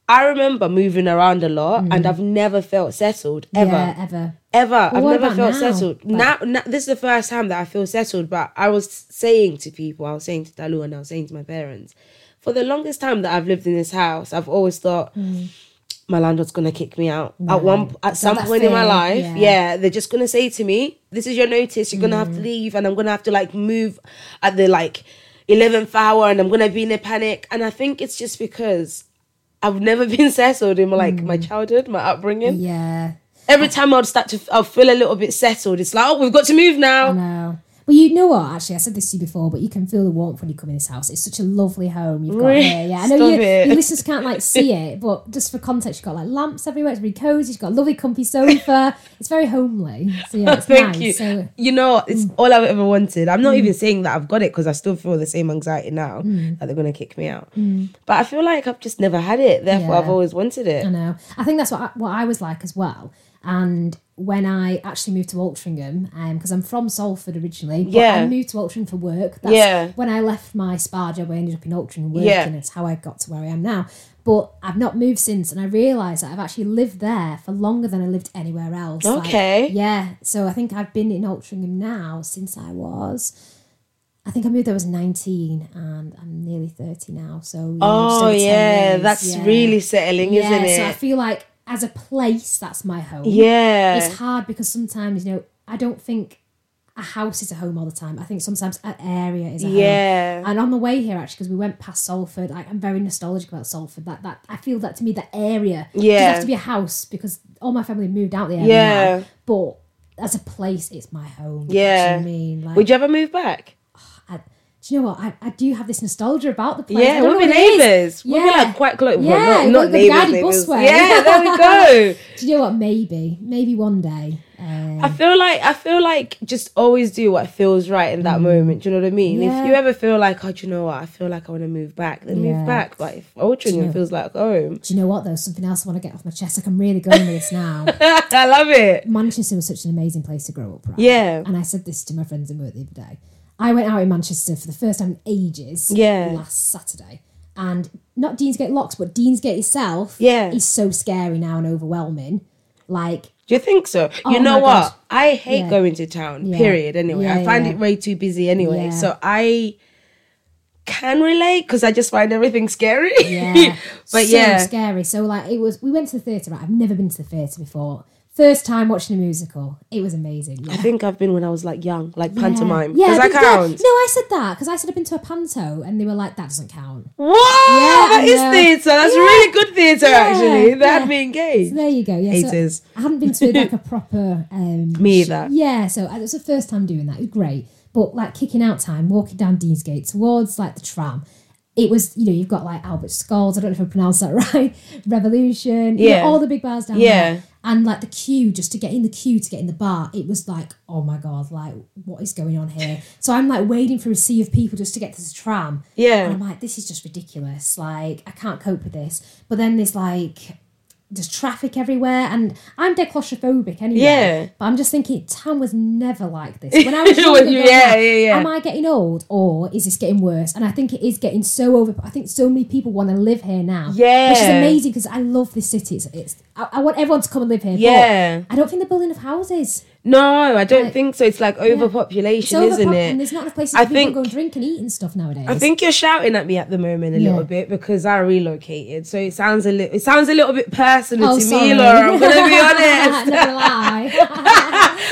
Speaker 1: I remember moving around a lot, and I've never felt settled ever.
Speaker 2: Mm. Ever.
Speaker 1: Ever. I've never felt
Speaker 2: now?
Speaker 1: settled. Now, now, this is the first time that I feel settled. But I was saying to people, I was saying to Dalu, and I was saying to my parents, for the longest time that I've lived in this house, I've always thought my landlord's gonna kick me out at one at some point in my life.
Speaker 2: Yeah.
Speaker 1: Yeah. they're just gonna say to me, "This is your notice. You're gonna have
Speaker 2: Mm.
Speaker 1: to leave, and I'm gonna have to like move at the like eleventh hour, and I'm gonna be in a panic." And I think it's just because. I've never been settled in my, like my childhood, my upbringing.
Speaker 2: Mm. Yeah.
Speaker 1: Every time I'd start to, I'll feel a little bit settled. It's like, oh, we've got to move
Speaker 2: I
Speaker 1: now.
Speaker 2: know. Well, you know what? Actually, I said this to you before, but you can feel the warmth when you come in this house. It's such a lovely home you've got here. Yeah, I know you,
Speaker 1: it.
Speaker 2: your listeners can't like see it, but just for context, you've got like lamps everywhere. It's really cozy. You've got a lovely, comfy sofa. it's very homely. So yeah, it's
Speaker 1: Thank
Speaker 2: nice.
Speaker 1: you.
Speaker 2: So Mm.
Speaker 1: you know, it's all I've ever wanted. I'm not even saying that I've got it because I still feel the same anxiety now
Speaker 2: Mm.
Speaker 1: that they're gonna kick me out. But I feel like I've just never had it. Therefore, I've always wanted it.
Speaker 2: I know. I think that's what I, what I was like as well. And when I actually moved to Altrincham, um, because I'm from Salford originally, but
Speaker 1: Yeah.
Speaker 2: I moved to Altrincham for work. That's
Speaker 1: Yeah.
Speaker 2: When I left my spa job, I ended up in Altrincham working.
Speaker 1: Yeah.
Speaker 2: It's how I got to where I am now. But I've not moved since, and I realised that I've actually lived there for longer than I lived anywhere else. Like,
Speaker 1: Okay.
Speaker 2: yeah. So I think I've been in Altrincham now since I was. I think I moved there was 19 and I'm nearly 30 now. So you know,
Speaker 1: Oh yeah, that's
Speaker 2: Yeah.
Speaker 1: really settling,
Speaker 2: Yeah,
Speaker 1: isn't it?
Speaker 2: so I feel like as a place, that's my home.
Speaker 1: Yeah.
Speaker 2: It's hard because sometimes, you know, I don't think a house is a home all the time. I think sometimes an area is a home.
Speaker 1: Yeah.
Speaker 2: And on the way here, actually, because we went past Salford, I, I'm very nostalgic about Salford. That that I feel that to me, that area doesn't
Speaker 1: Yeah.
Speaker 2: have to be a house because all my family moved out the area.
Speaker 1: Yeah.
Speaker 2: now. But as a place, it's my home.
Speaker 1: Yeah.
Speaker 2: Do you I mean? Like,
Speaker 1: Would you ever move back?
Speaker 2: Do you know what? I, I do have this nostalgia about the place.
Speaker 1: Yeah,
Speaker 2: don't
Speaker 1: we'll
Speaker 2: know
Speaker 1: be
Speaker 2: what it is.
Speaker 1: neighbours. We'll be
Speaker 2: Yeah.
Speaker 1: like quite close.
Speaker 2: Yeah,
Speaker 1: well, not, not neighbours.
Speaker 2: guided
Speaker 1: neighbours.
Speaker 2: busway.
Speaker 1: Yeah, there we go.
Speaker 2: Do you know what? Maybe, maybe one day. Um,
Speaker 1: I feel like I feel like just always do what feels right in that moment. Do you know what I mean?
Speaker 2: Mm. Yeah.
Speaker 1: If you ever feel like, oh, do you know what? I feel like I want to move back, then
Speaker 2: Yeah.
Speaker 1: move back. But if Altrincham feels like home,
Speaker 2: do you know what though? Something else I want to get off my chest. Like I'm really going with this now.
Speaker 1: I love it.
Speaker 2: Manchester was such an amazing place to grow up, right?
Speaker 1: Yeah.
Speaker 2: And I said this to my friends in work the other day. I went out in Manchester for the first time in ages.
Speaker 1: Yeah.
Speaker 2: Last Saturday. And not Deansgate Locks, but Deansgate itself
Speaker 1: Yeah.
Speaker 2: is so scary now and overwhelming. Like,
Speaker 1: Do you think so?
Speaker 2: Oh
Speaker 1: you know what?
Speaker 2: gosh.
Speaker 1: I hate
Speaker 2: Yeah.
Speaker 1: going to town.
Speaker 2: Yeah.
Speaker 1: Period. Anyway,
Speaker 2: Yeah,
Speaker 1: I find it way too busy. Anyway, so I can relate because I just find everything scary.
Speaker 2: yeah.
Speaker 1: but
Speaker 2: so
Speaker 1: yeah,
Speaker 2: scary. So like it was we went to the theatre, right? I've never been to the theatre before. First time watching a musical. It was amazing.
Speaker 1: I think I've been when I was like young, like pantomime.
Speaker 2: Yeah,
Speaker 1: Does that count?
Speaker 2: Yeah, no, I said that because I said I've been to a panto, and they were like, "That doesn't count."
Speaker 1: Whoa,
Speaker 2: Yeah,
Speaker 1: that is theatre. That's
Speaker 2: Yeah.
Speaker 1: really good theatre,
Speaker 2: Yeah,
Speaker 1: actually. They
Speaker 2: yeah.
Speaker 1: had me engaged.
Speaker 2: So there you go. Yeah, so
Speaker 1: Haters.
Speaker 2: I hadn't been to like a proper. Um,
Speaker 1: Me either.
Speaker 2: Yeah, so it was the first time doing that. It was great, but like kicking out time, walking down Deansgate towards like the tram. It was, you know, you've got like Albert Skulls, I don't know if I pronounced that right, Revolution, you know,
Speaker 1: Yeah.
Speaker 2: all the big bars down
Speaker 1: Yeah.
Speaker 2: there. And like the queue, just to get in the queue to get in the bar, it was like, oh my God, like what is going on here? So I'm like waiting for a sea of people just to get to the tram.
Speaker 1: Yeah.
Speaker 2: And I'm like, this is just ridiculous. Like, I can't cope with this. But then there's like, there's traffic everywhere, and I'm dead claustrophobic anyway.
Speaker 1: Yeah.
Speaker 2: But I'm just thinking, town was never like this. When I was younger,
Speaker 1: you-
Speaker 2: going,
Speaker 1: yeah, yeah, yeah.
Speaker 2: Am I getting old, or is this getting worse? And I think it is getting so over. I think so many people want to live here now. Yeah. Which is amazing because I love this city. It's, it's I, I want everyone to come and live here. but
Speaker 1: Yeah.
Speaker 2: I don't think they're building enough houses.
Speaker 1: No, I don't
Speaker 2: Like-
Speaker 1: think so. It's like
Speaker 2: It's
Speaker 1: overpopulation,
Speaker 2: overpop-
Speaker 1: isn't it?
Speaker 2: And there's not enough places
Speaker 1: I
Speaker 2: people
Speaker 1: think-
Speaker 2: to go drink and eat and stuff nowadays.
Speaker 1: I think you're shouting at me at the moment a
Speaker 2: Yeah.
Speaker 1: little bit because I relocated, so it sounds a little. It sounds a little bit personal
Speaker 2: Oh,
Speaker 1: to
Speaker 2: sorry.
Speaker 1: me, Laura. I'm gonna be honest.
Speaker 2: Gonna lie.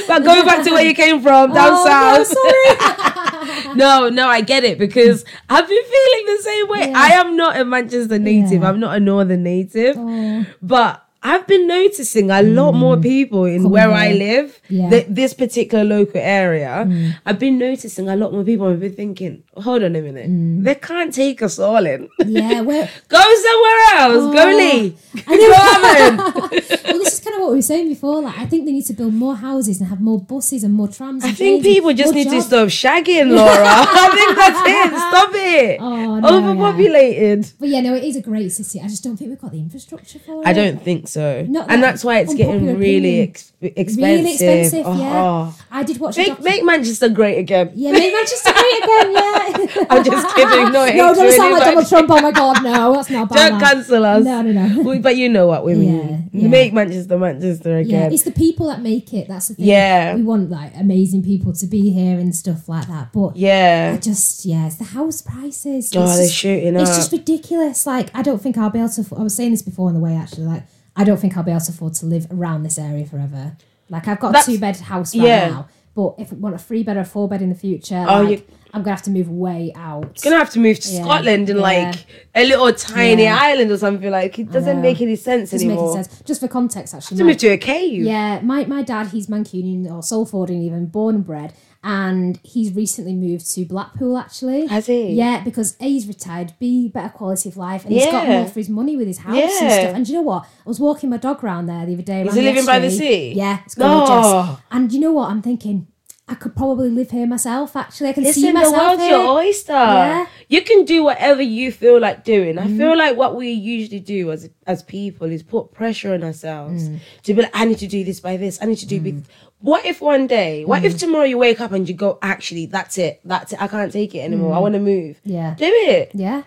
Speaker 1: but go back to where you came from, down
Speaker 2: Oh,
Speaker 1: south.
Speaker 2: no,
Speaker 1: no, no, I get it because I've been feeling the same way.
Speaker 2: Yeah.
Speaker 1: I am not a Manchester native.
Speaker 2: Yeah.
Speaker 1: I'm not a northern native,
Speaker 2: Oh.
Speaker 1: but I've been noticing a lot more mm. people in
Speaker 2: Coming
Speaker 1: where I live,
Speaker 2: Yeah.
Speaker 1: th- this particular local area. Mm. I've been noticing a lot more people. I've been thinking, hold on a minute, mm. they can't take us all in.
Speaker 2: Yeah, where
Speaker 1: Go somewhere else. Go
Speaker 2: Oh, Leigh.
Speaker 1: Go
Speaker 2: well, this is kind of what we were saying before. Like, I think they need to build more houses and have more buses and more trams.
Speaker 1: I think people just need to stop shagging, Laura. I think that's it. Stop it.
Speaker 2: Oh, no, yeah.
Speaker 1: Overpopulated.
Speaker 2: But yeah, no, it is a great city. I just don't think we've got the infrastructure for it.
Speaker 1: I don't think so.
Speaker 2: Not
Speaker 1: and that's why it's getting really ex- expensive.
Speaker 2: Really expensive, yeah.
Speaker 1: Oh.
Speaker 2: I did watch
Speaker 1: Make, make Manchester great again.
Speaker 2: Yeah, make Manchester great again, yeah.
Speaker 1: I'm just kidding. No, it
Speaker 2: no, don't sound
Speaker 1: really
Speaker 2: like Donald. Trump. Oh my God, no, that's not bad.
Speaker 1: Don't cancel us.
Speaker 2: No, no, no.
Speaker 1: But you know what we mean.
Speaker 2: Yeah, yeah.
Speaker 1: Make Manchester Manchester
Speaker 2: Yeah,
Speaker 1: again.
Speaker 2: it's the people that make it. That's the thing.
Speaker 1: Yeah.
Speaker 2: we want like amazing people to be here and stuff like that. But yeah, I
Speaker 1: yeah.
Speaker 2: just yeah, it's the house prices.
Speaker 1: Oh,
Speaker 2: It's
Speaker 1: they're
Speaker 2: just-
Speaker 1: shooting
Speaker 2: It's
Speaker 1: up.
Speaker 2: just ridiculous. Like I don't think I'll be able to. I was saying this before on the way actually. Like I don't think I'll be able to afford to live around this area forever. Like I've got
Speaker 1: That's-
Speaker 2: a two bed house right
Speaker 1: yeah.
Speaker 2: now, but if I want a three bed or four bed in the future,
Speaker 1: Oh,
Speaker 2: like, I'm gonna have to move way out.
Speaker 1: Gonna have to move to
Speaker 2: Yeah,
Speaker 1: Scotland and
Speaker 2: yeah.
Speaker 1: like a little tiny
Speaker 2: Yeah.
Speaker 1: island or something. Like it doesn't make any sense
Speaker 2: Doesn't make
Speaker 1: anymore.
Speaker 2: any sense. Just for context, actually,
Speaker 1: To move to a cave.
Speaker 2: Yeah, my, my dad, he's Mancunian or Salfordian even, born and bred. And he's recently moved to Blackpool actually.
Speaker 1: Has he?
Speaker 2: Yeah, because A, he's retired, B, better quality of life, and he's got more for his money with his house and stuff. And you know what? I was walking my dog around there the other day.
Speaker 1: Is he living by the sea?
Speaker 2: Yeah, it's gorgeous.
Speaker 1: Oh.
Speaker 2: And you know what? I'm thinking, I could probably live here myself actually. I can see
Speaker 1: the
Speaker 2: myself
Speaker 1: world's
Speaker 2: here.
Speaker 1: your oyster.
Speaker 2: Yeah.
Speaker 1: You can do whatever you feel like doing. I feel like what we usually do as as people is put pressure on ourselves
Speaker 2: Mm.
Speaker 1: to be like, I need to do this by this. I need to do this. What if one day, what
Speaker 2: Mm.
Speaker 1: if tomorrow you wake up and you go, actually, that's it. That's it. I can't take it anymore. I want to move.
Speaker 2: Mm. Yeah.
Speaker 1: Do it.
Speaker 2: Yeah.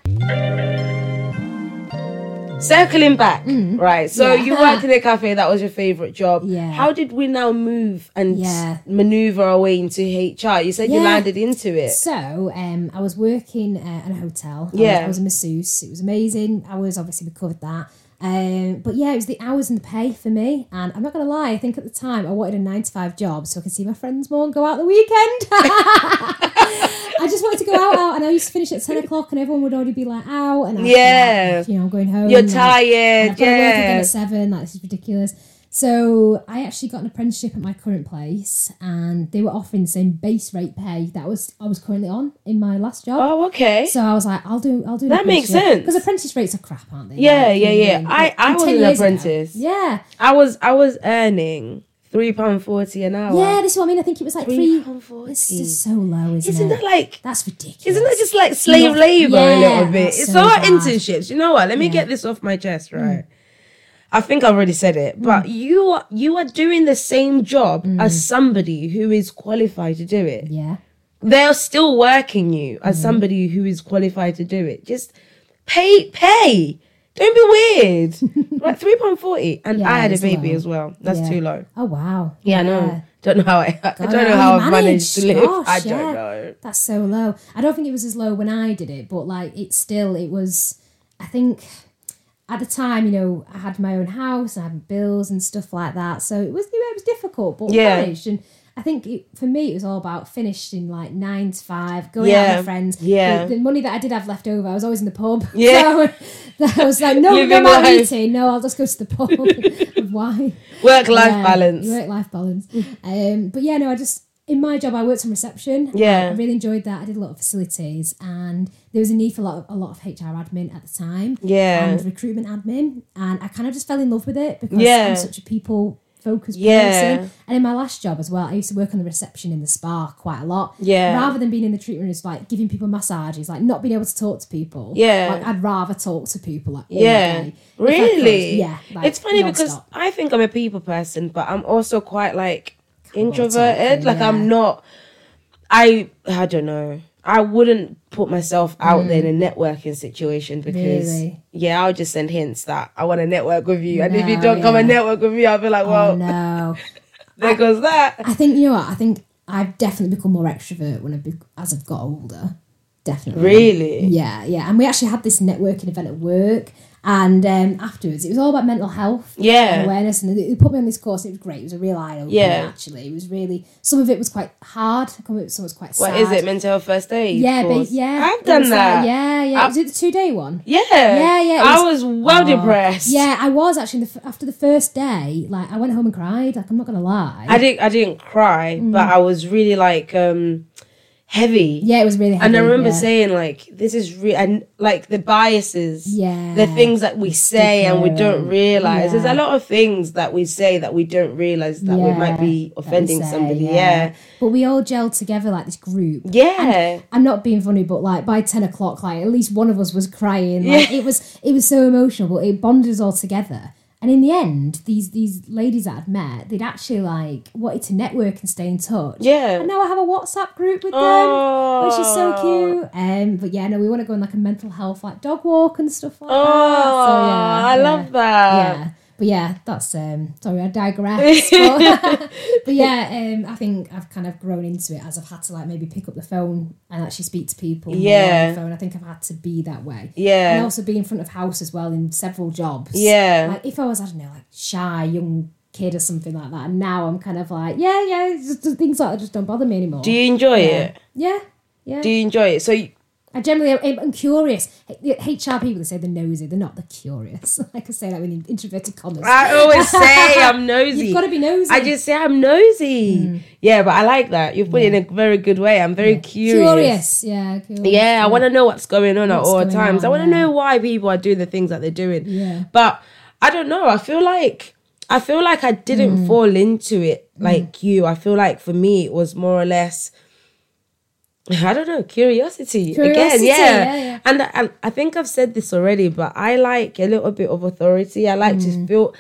Speaker 1: Circling back, right? So
Speaker 2: Mm. Yeah.
Speaker 1: you worked in a cafe. That was your favorite job.
Speaker 2: Yeah.
Speaker 1: How did we now move and
Speaker 2: Yeah.
Speaker 1: maneuver our way into HR? You said you landed into it.
Speaker 2: So, um, I was working at a hotel. I was-
Speaker 1: Yeah.
Speaker 2: I was, a masseuse. It was amazing. I was obviously we covered that. Um, but yeah, it was the hours and the pay for me. And I'm not gonna lie, I think at the time I wanted a nine to five job so I could see my friends more and go out the weekend. I just wanted to go out, out, and I used to finish at ten o'clock, and everyone would already be like out, and be
Speaker 1: Yeah.
Speaker 2: like, you know, I'm going home.
Speaker 1: You're
Speaker 2: like,
Speaker 1: tired,
Speaker 2: and I've got to work again at seven. Like this is ridiculous. So I actually got an apprenticeship at my current place, and they were offering the same base rate pay that was I was currently on in my last job.
Speaker 1: Oh, okay.
Speaker 2: So I was like, I'll do, I'll do.
Speaker 1: That makes sense.
Speaker 2: because apprentice rates are crap, aren't they?
Speaker 1: Yeah,
Speaker 2: Like,
Speaker 1: yeah,
Speaker 2: know,
Speaker 1: yeah. I- I was an
Speaker 2: years ago-
Speaker 1: apprentice.
Speaker 2: Yeah,
Speaker 1: I was I was earning three pound forty an hour.
Speaker 2: yeah. This is what I mean. I think it was like three.
Speaker 1: £3.40.
Speaker 2: It's just so low, isn't,
Speaker 1: Isn't
Speaker 2: it?
Speaker 1: that like
Speaker 2: That's ridiculous.
Speaker 1: isn't that just like slave labor a little bit? It's
Speaker 2: so
Speaker 1: internships. You know what? Let me
Speaker 2: Yeah.
Speaker 1: get this off my chest, mm. right? I think I've already said it, but
Speaker 2: Mm.
Speaker 1: you are you are doing the same job as somebody who is qualified to do it.
Speaker 2: Yeah,
Speaker 1: They're still working you
Speaker 2: Mm.
Speaker 1: as somebody who is qualified to do it. Just pay pay. Don't be weird. like three pound forty, and
Speaker 2: Yeah,
Speaker 1: I had a baby
Speaker 2: low.
Speaker 1: as well. That's
Speaker 2: Yeah.
Speaker 1: too low.
Speaker 2: Oh wow.
Speaker 1: Yeah, I know. Don't know how I. I don't know
Speaker 2: how
Speaker 1: how I've managed to live.
Speaker 2: Gosh,
Speaker 1: I don't know.
Speaker 2: That's so low. I don't think it was as low when I did it, but like it still it was. I think at the time, you know, I had my own house, I had bills and stuff like that, so it was it was difficult, but
Speaker 1: Yeah.
Speaker 2: managed. And I think it, for me, it was all about finishing like nine to five, going out with friends.
Speaker 1: yeah.
Speaker 2: the, the money that I did have left over, I was always in the pub.
Speaker 1: Yeah.
Speaker 2: so I was like, no,
Speaker 1: Living
Speaker 2: no
Speaker 1: life.
Speaker 2: eating. No, I'll just go to the pub wine.
Speaker 1: Work life balance.
Speaker 2: Work life balance. um, but yeah, no, I just in my job I worked on reception.
Speaker 1: Yeah.
Speaker 2: I really enjoyed that. I did a lot of facilities, and there was a need for a lot of a lot of HR admin at the time.
Speaker 1: Yeah.
Speaker 2: and recruitment admin, and I kind of just fell in love with it because
Speaker 1: Yeah.
Speaker 2: I'm such a people focused
Speaker 1: Yeah.
Speaker 2: person. And in my last job as well, I used to work on the reception in the spa quite a lot.
Speaker 1: Yeah.
Speaker 2: rather than being in the treatment rooms, like giving people massages, like not being able to talk to people.
Speaker 1: Yeah.
Speaker 2: like I'd rather talk to people. Like
Speaker 1: Yeah,
Speaker 2: day, if I could.
Speaker 1: really.
Speaker 2: Yeah, like,
Speaker 1: it's funny because
Speaker 2: non-stop.
Speaker 1: I think I'm a people person, but I'm also quite like introverted. Like
Speaker 2: yeah.
Speaker 1: I'm not. I I don't know. I wouldn't put myself out there in a networking situation because
Speaker 2: Mm. Really?
Speaker 1: yeah, I'll just send hints that I want to network with you, and if you don't come and network with me, I'll be like, well,
Speaker 2: oh no.
Speaker 1: there goes that.
Speaker 2: I think you know what I think. I've definitely become more extrovert when I've be- as I've got older. definitely.
Speaker 1: Really?
Speaker 2: Yeah, yeah. And we actually had this networking event at work. And um, afterwards, it was all about mental health
Speaker 1: Yeah.
Speaker 2: and awareness. And they put me on this course. It was great. It was a real eye opener,
Speaker 1: Yeah.
Speaker 2: actually. It was really, some of it was quite hard. Some of it was quite
Speaker 1: What
Speaker 2: sad.
Speaker 1: is it? Mental health first aid.
Speaker 2: Yeah,
Speaker 1: course?
Speaker 2: yeah.
Speaker 1: I've done
Speaker 2: was like-
Speaker 1: that.
Speaker 2: yeah, yeah.
Speaker 1: I-
Speaker 2: was it the two day one?
Speaker 1: Yeah.
Speaker 2: Yeah, yeah, it
Speaker 1: I
Speaker 2: was-
Speaker 1: was well
Speaker 2: Oh,
Speaker 1: depressed.
Speaker 2: Yeah, I was actually the, after the first day. Like, I went home and cried. Like, I'm not gonna lie.
Speaker 1: I didn't. I didn't cry, but I was really like um heavy.
Speaker 2: yeah, it was really.
Speaker 1: And I remember
Speaker 2: yeah.
Speaker 1: saying like, "This is real," and like the biases,
Speaker 2: Yeah.
Speaker 1: the things that we say and we don't realize. There's a lot of things that we say that we don't realize that we might be offending
Speaker 2: say,
Speaker 1: somebody. Yeah,
Speaker 2: But we all gelled together like this group.
Speaker 1: yeah,
Speaker 2: I'm not being funny, but like by ten o'clock, like at least one of us was crying. Like
Speaker 1: Yeah.
Speaker 2: it was it was so emotional, but it bonded us all together. And in the end, these these ladies that I'd met, they'd actually like wanted to network and stay in touch.
Speaker 1: Yeah.
Speaker 2: And now I have a WhatsApp group with them,
Speaker 1: Oh.
Speaker 2: which is so cute. Um, but yeah, no, we want to go on like a mental health like dog walk and stuff like
Speaker 1: Oh,
Speaker 2: that. So yeah,
Speaker 1: I
Speaker 2: yeah.
Speaker 1: love that.
Speaker 2: Yeah. But yeah, that's um sorry, I digress. But, but yeah, um I think I've kind of grown into it as I've had to like maybe pick up the phone and actually speak to people
Speaker 1: Yeah.
Speaker 2: on the phone. I think I've had to be that way.
Speaker 1: Yeah.
Speaker 2: And also be in front of house as well in several jobs.
Speaker 1: Yeah.
Speaker 2: Like if I was, I don't know, like shy, young kid or something like that, and now I'm kind of like, yeah, yeah, just, things like that just don't bother me anymore.
Speaker 1: Do you enjoy
Speaker 2: yeah.
Speaker 1: it?
Speaker 2: Yeah. Yeah.
Speaker 1: Do you enjoy it? So
Speaker 2: I generally am I'm curious. HR people they say they're nosy, they're not. They're curious. I can say that with introverted commas.
Speaker 1: I always say I'm nosy.
Speaker 2: You've got to be nosy.
Speaker 1: I just say I'm nosy. Yeah, but I like that. You've put it in a very good way. I'm very curious.
Speaker 2: Curious, yeah. Curious,
Speaker 1: Yeah, I want to know what's going on
Speaker 2: What's
Speaker 1: at all times. I want to
Speaker 2: yeah.
Speaker 1: know why people are doing the things that they're doing.
Speaker 2: Yeah.
Speaker 1: But I don't know. I feel like I feel like I didn't
Speaker 2: Mm.
Speaker 1: fall into it like you. I feel like for me it was more or less I don't know, curiosity. Again, yeah.
Speaker 2: yeah, yeah.
Speaker 1: And I, I think I've said this already, but I like a little bit of authority. I like to feel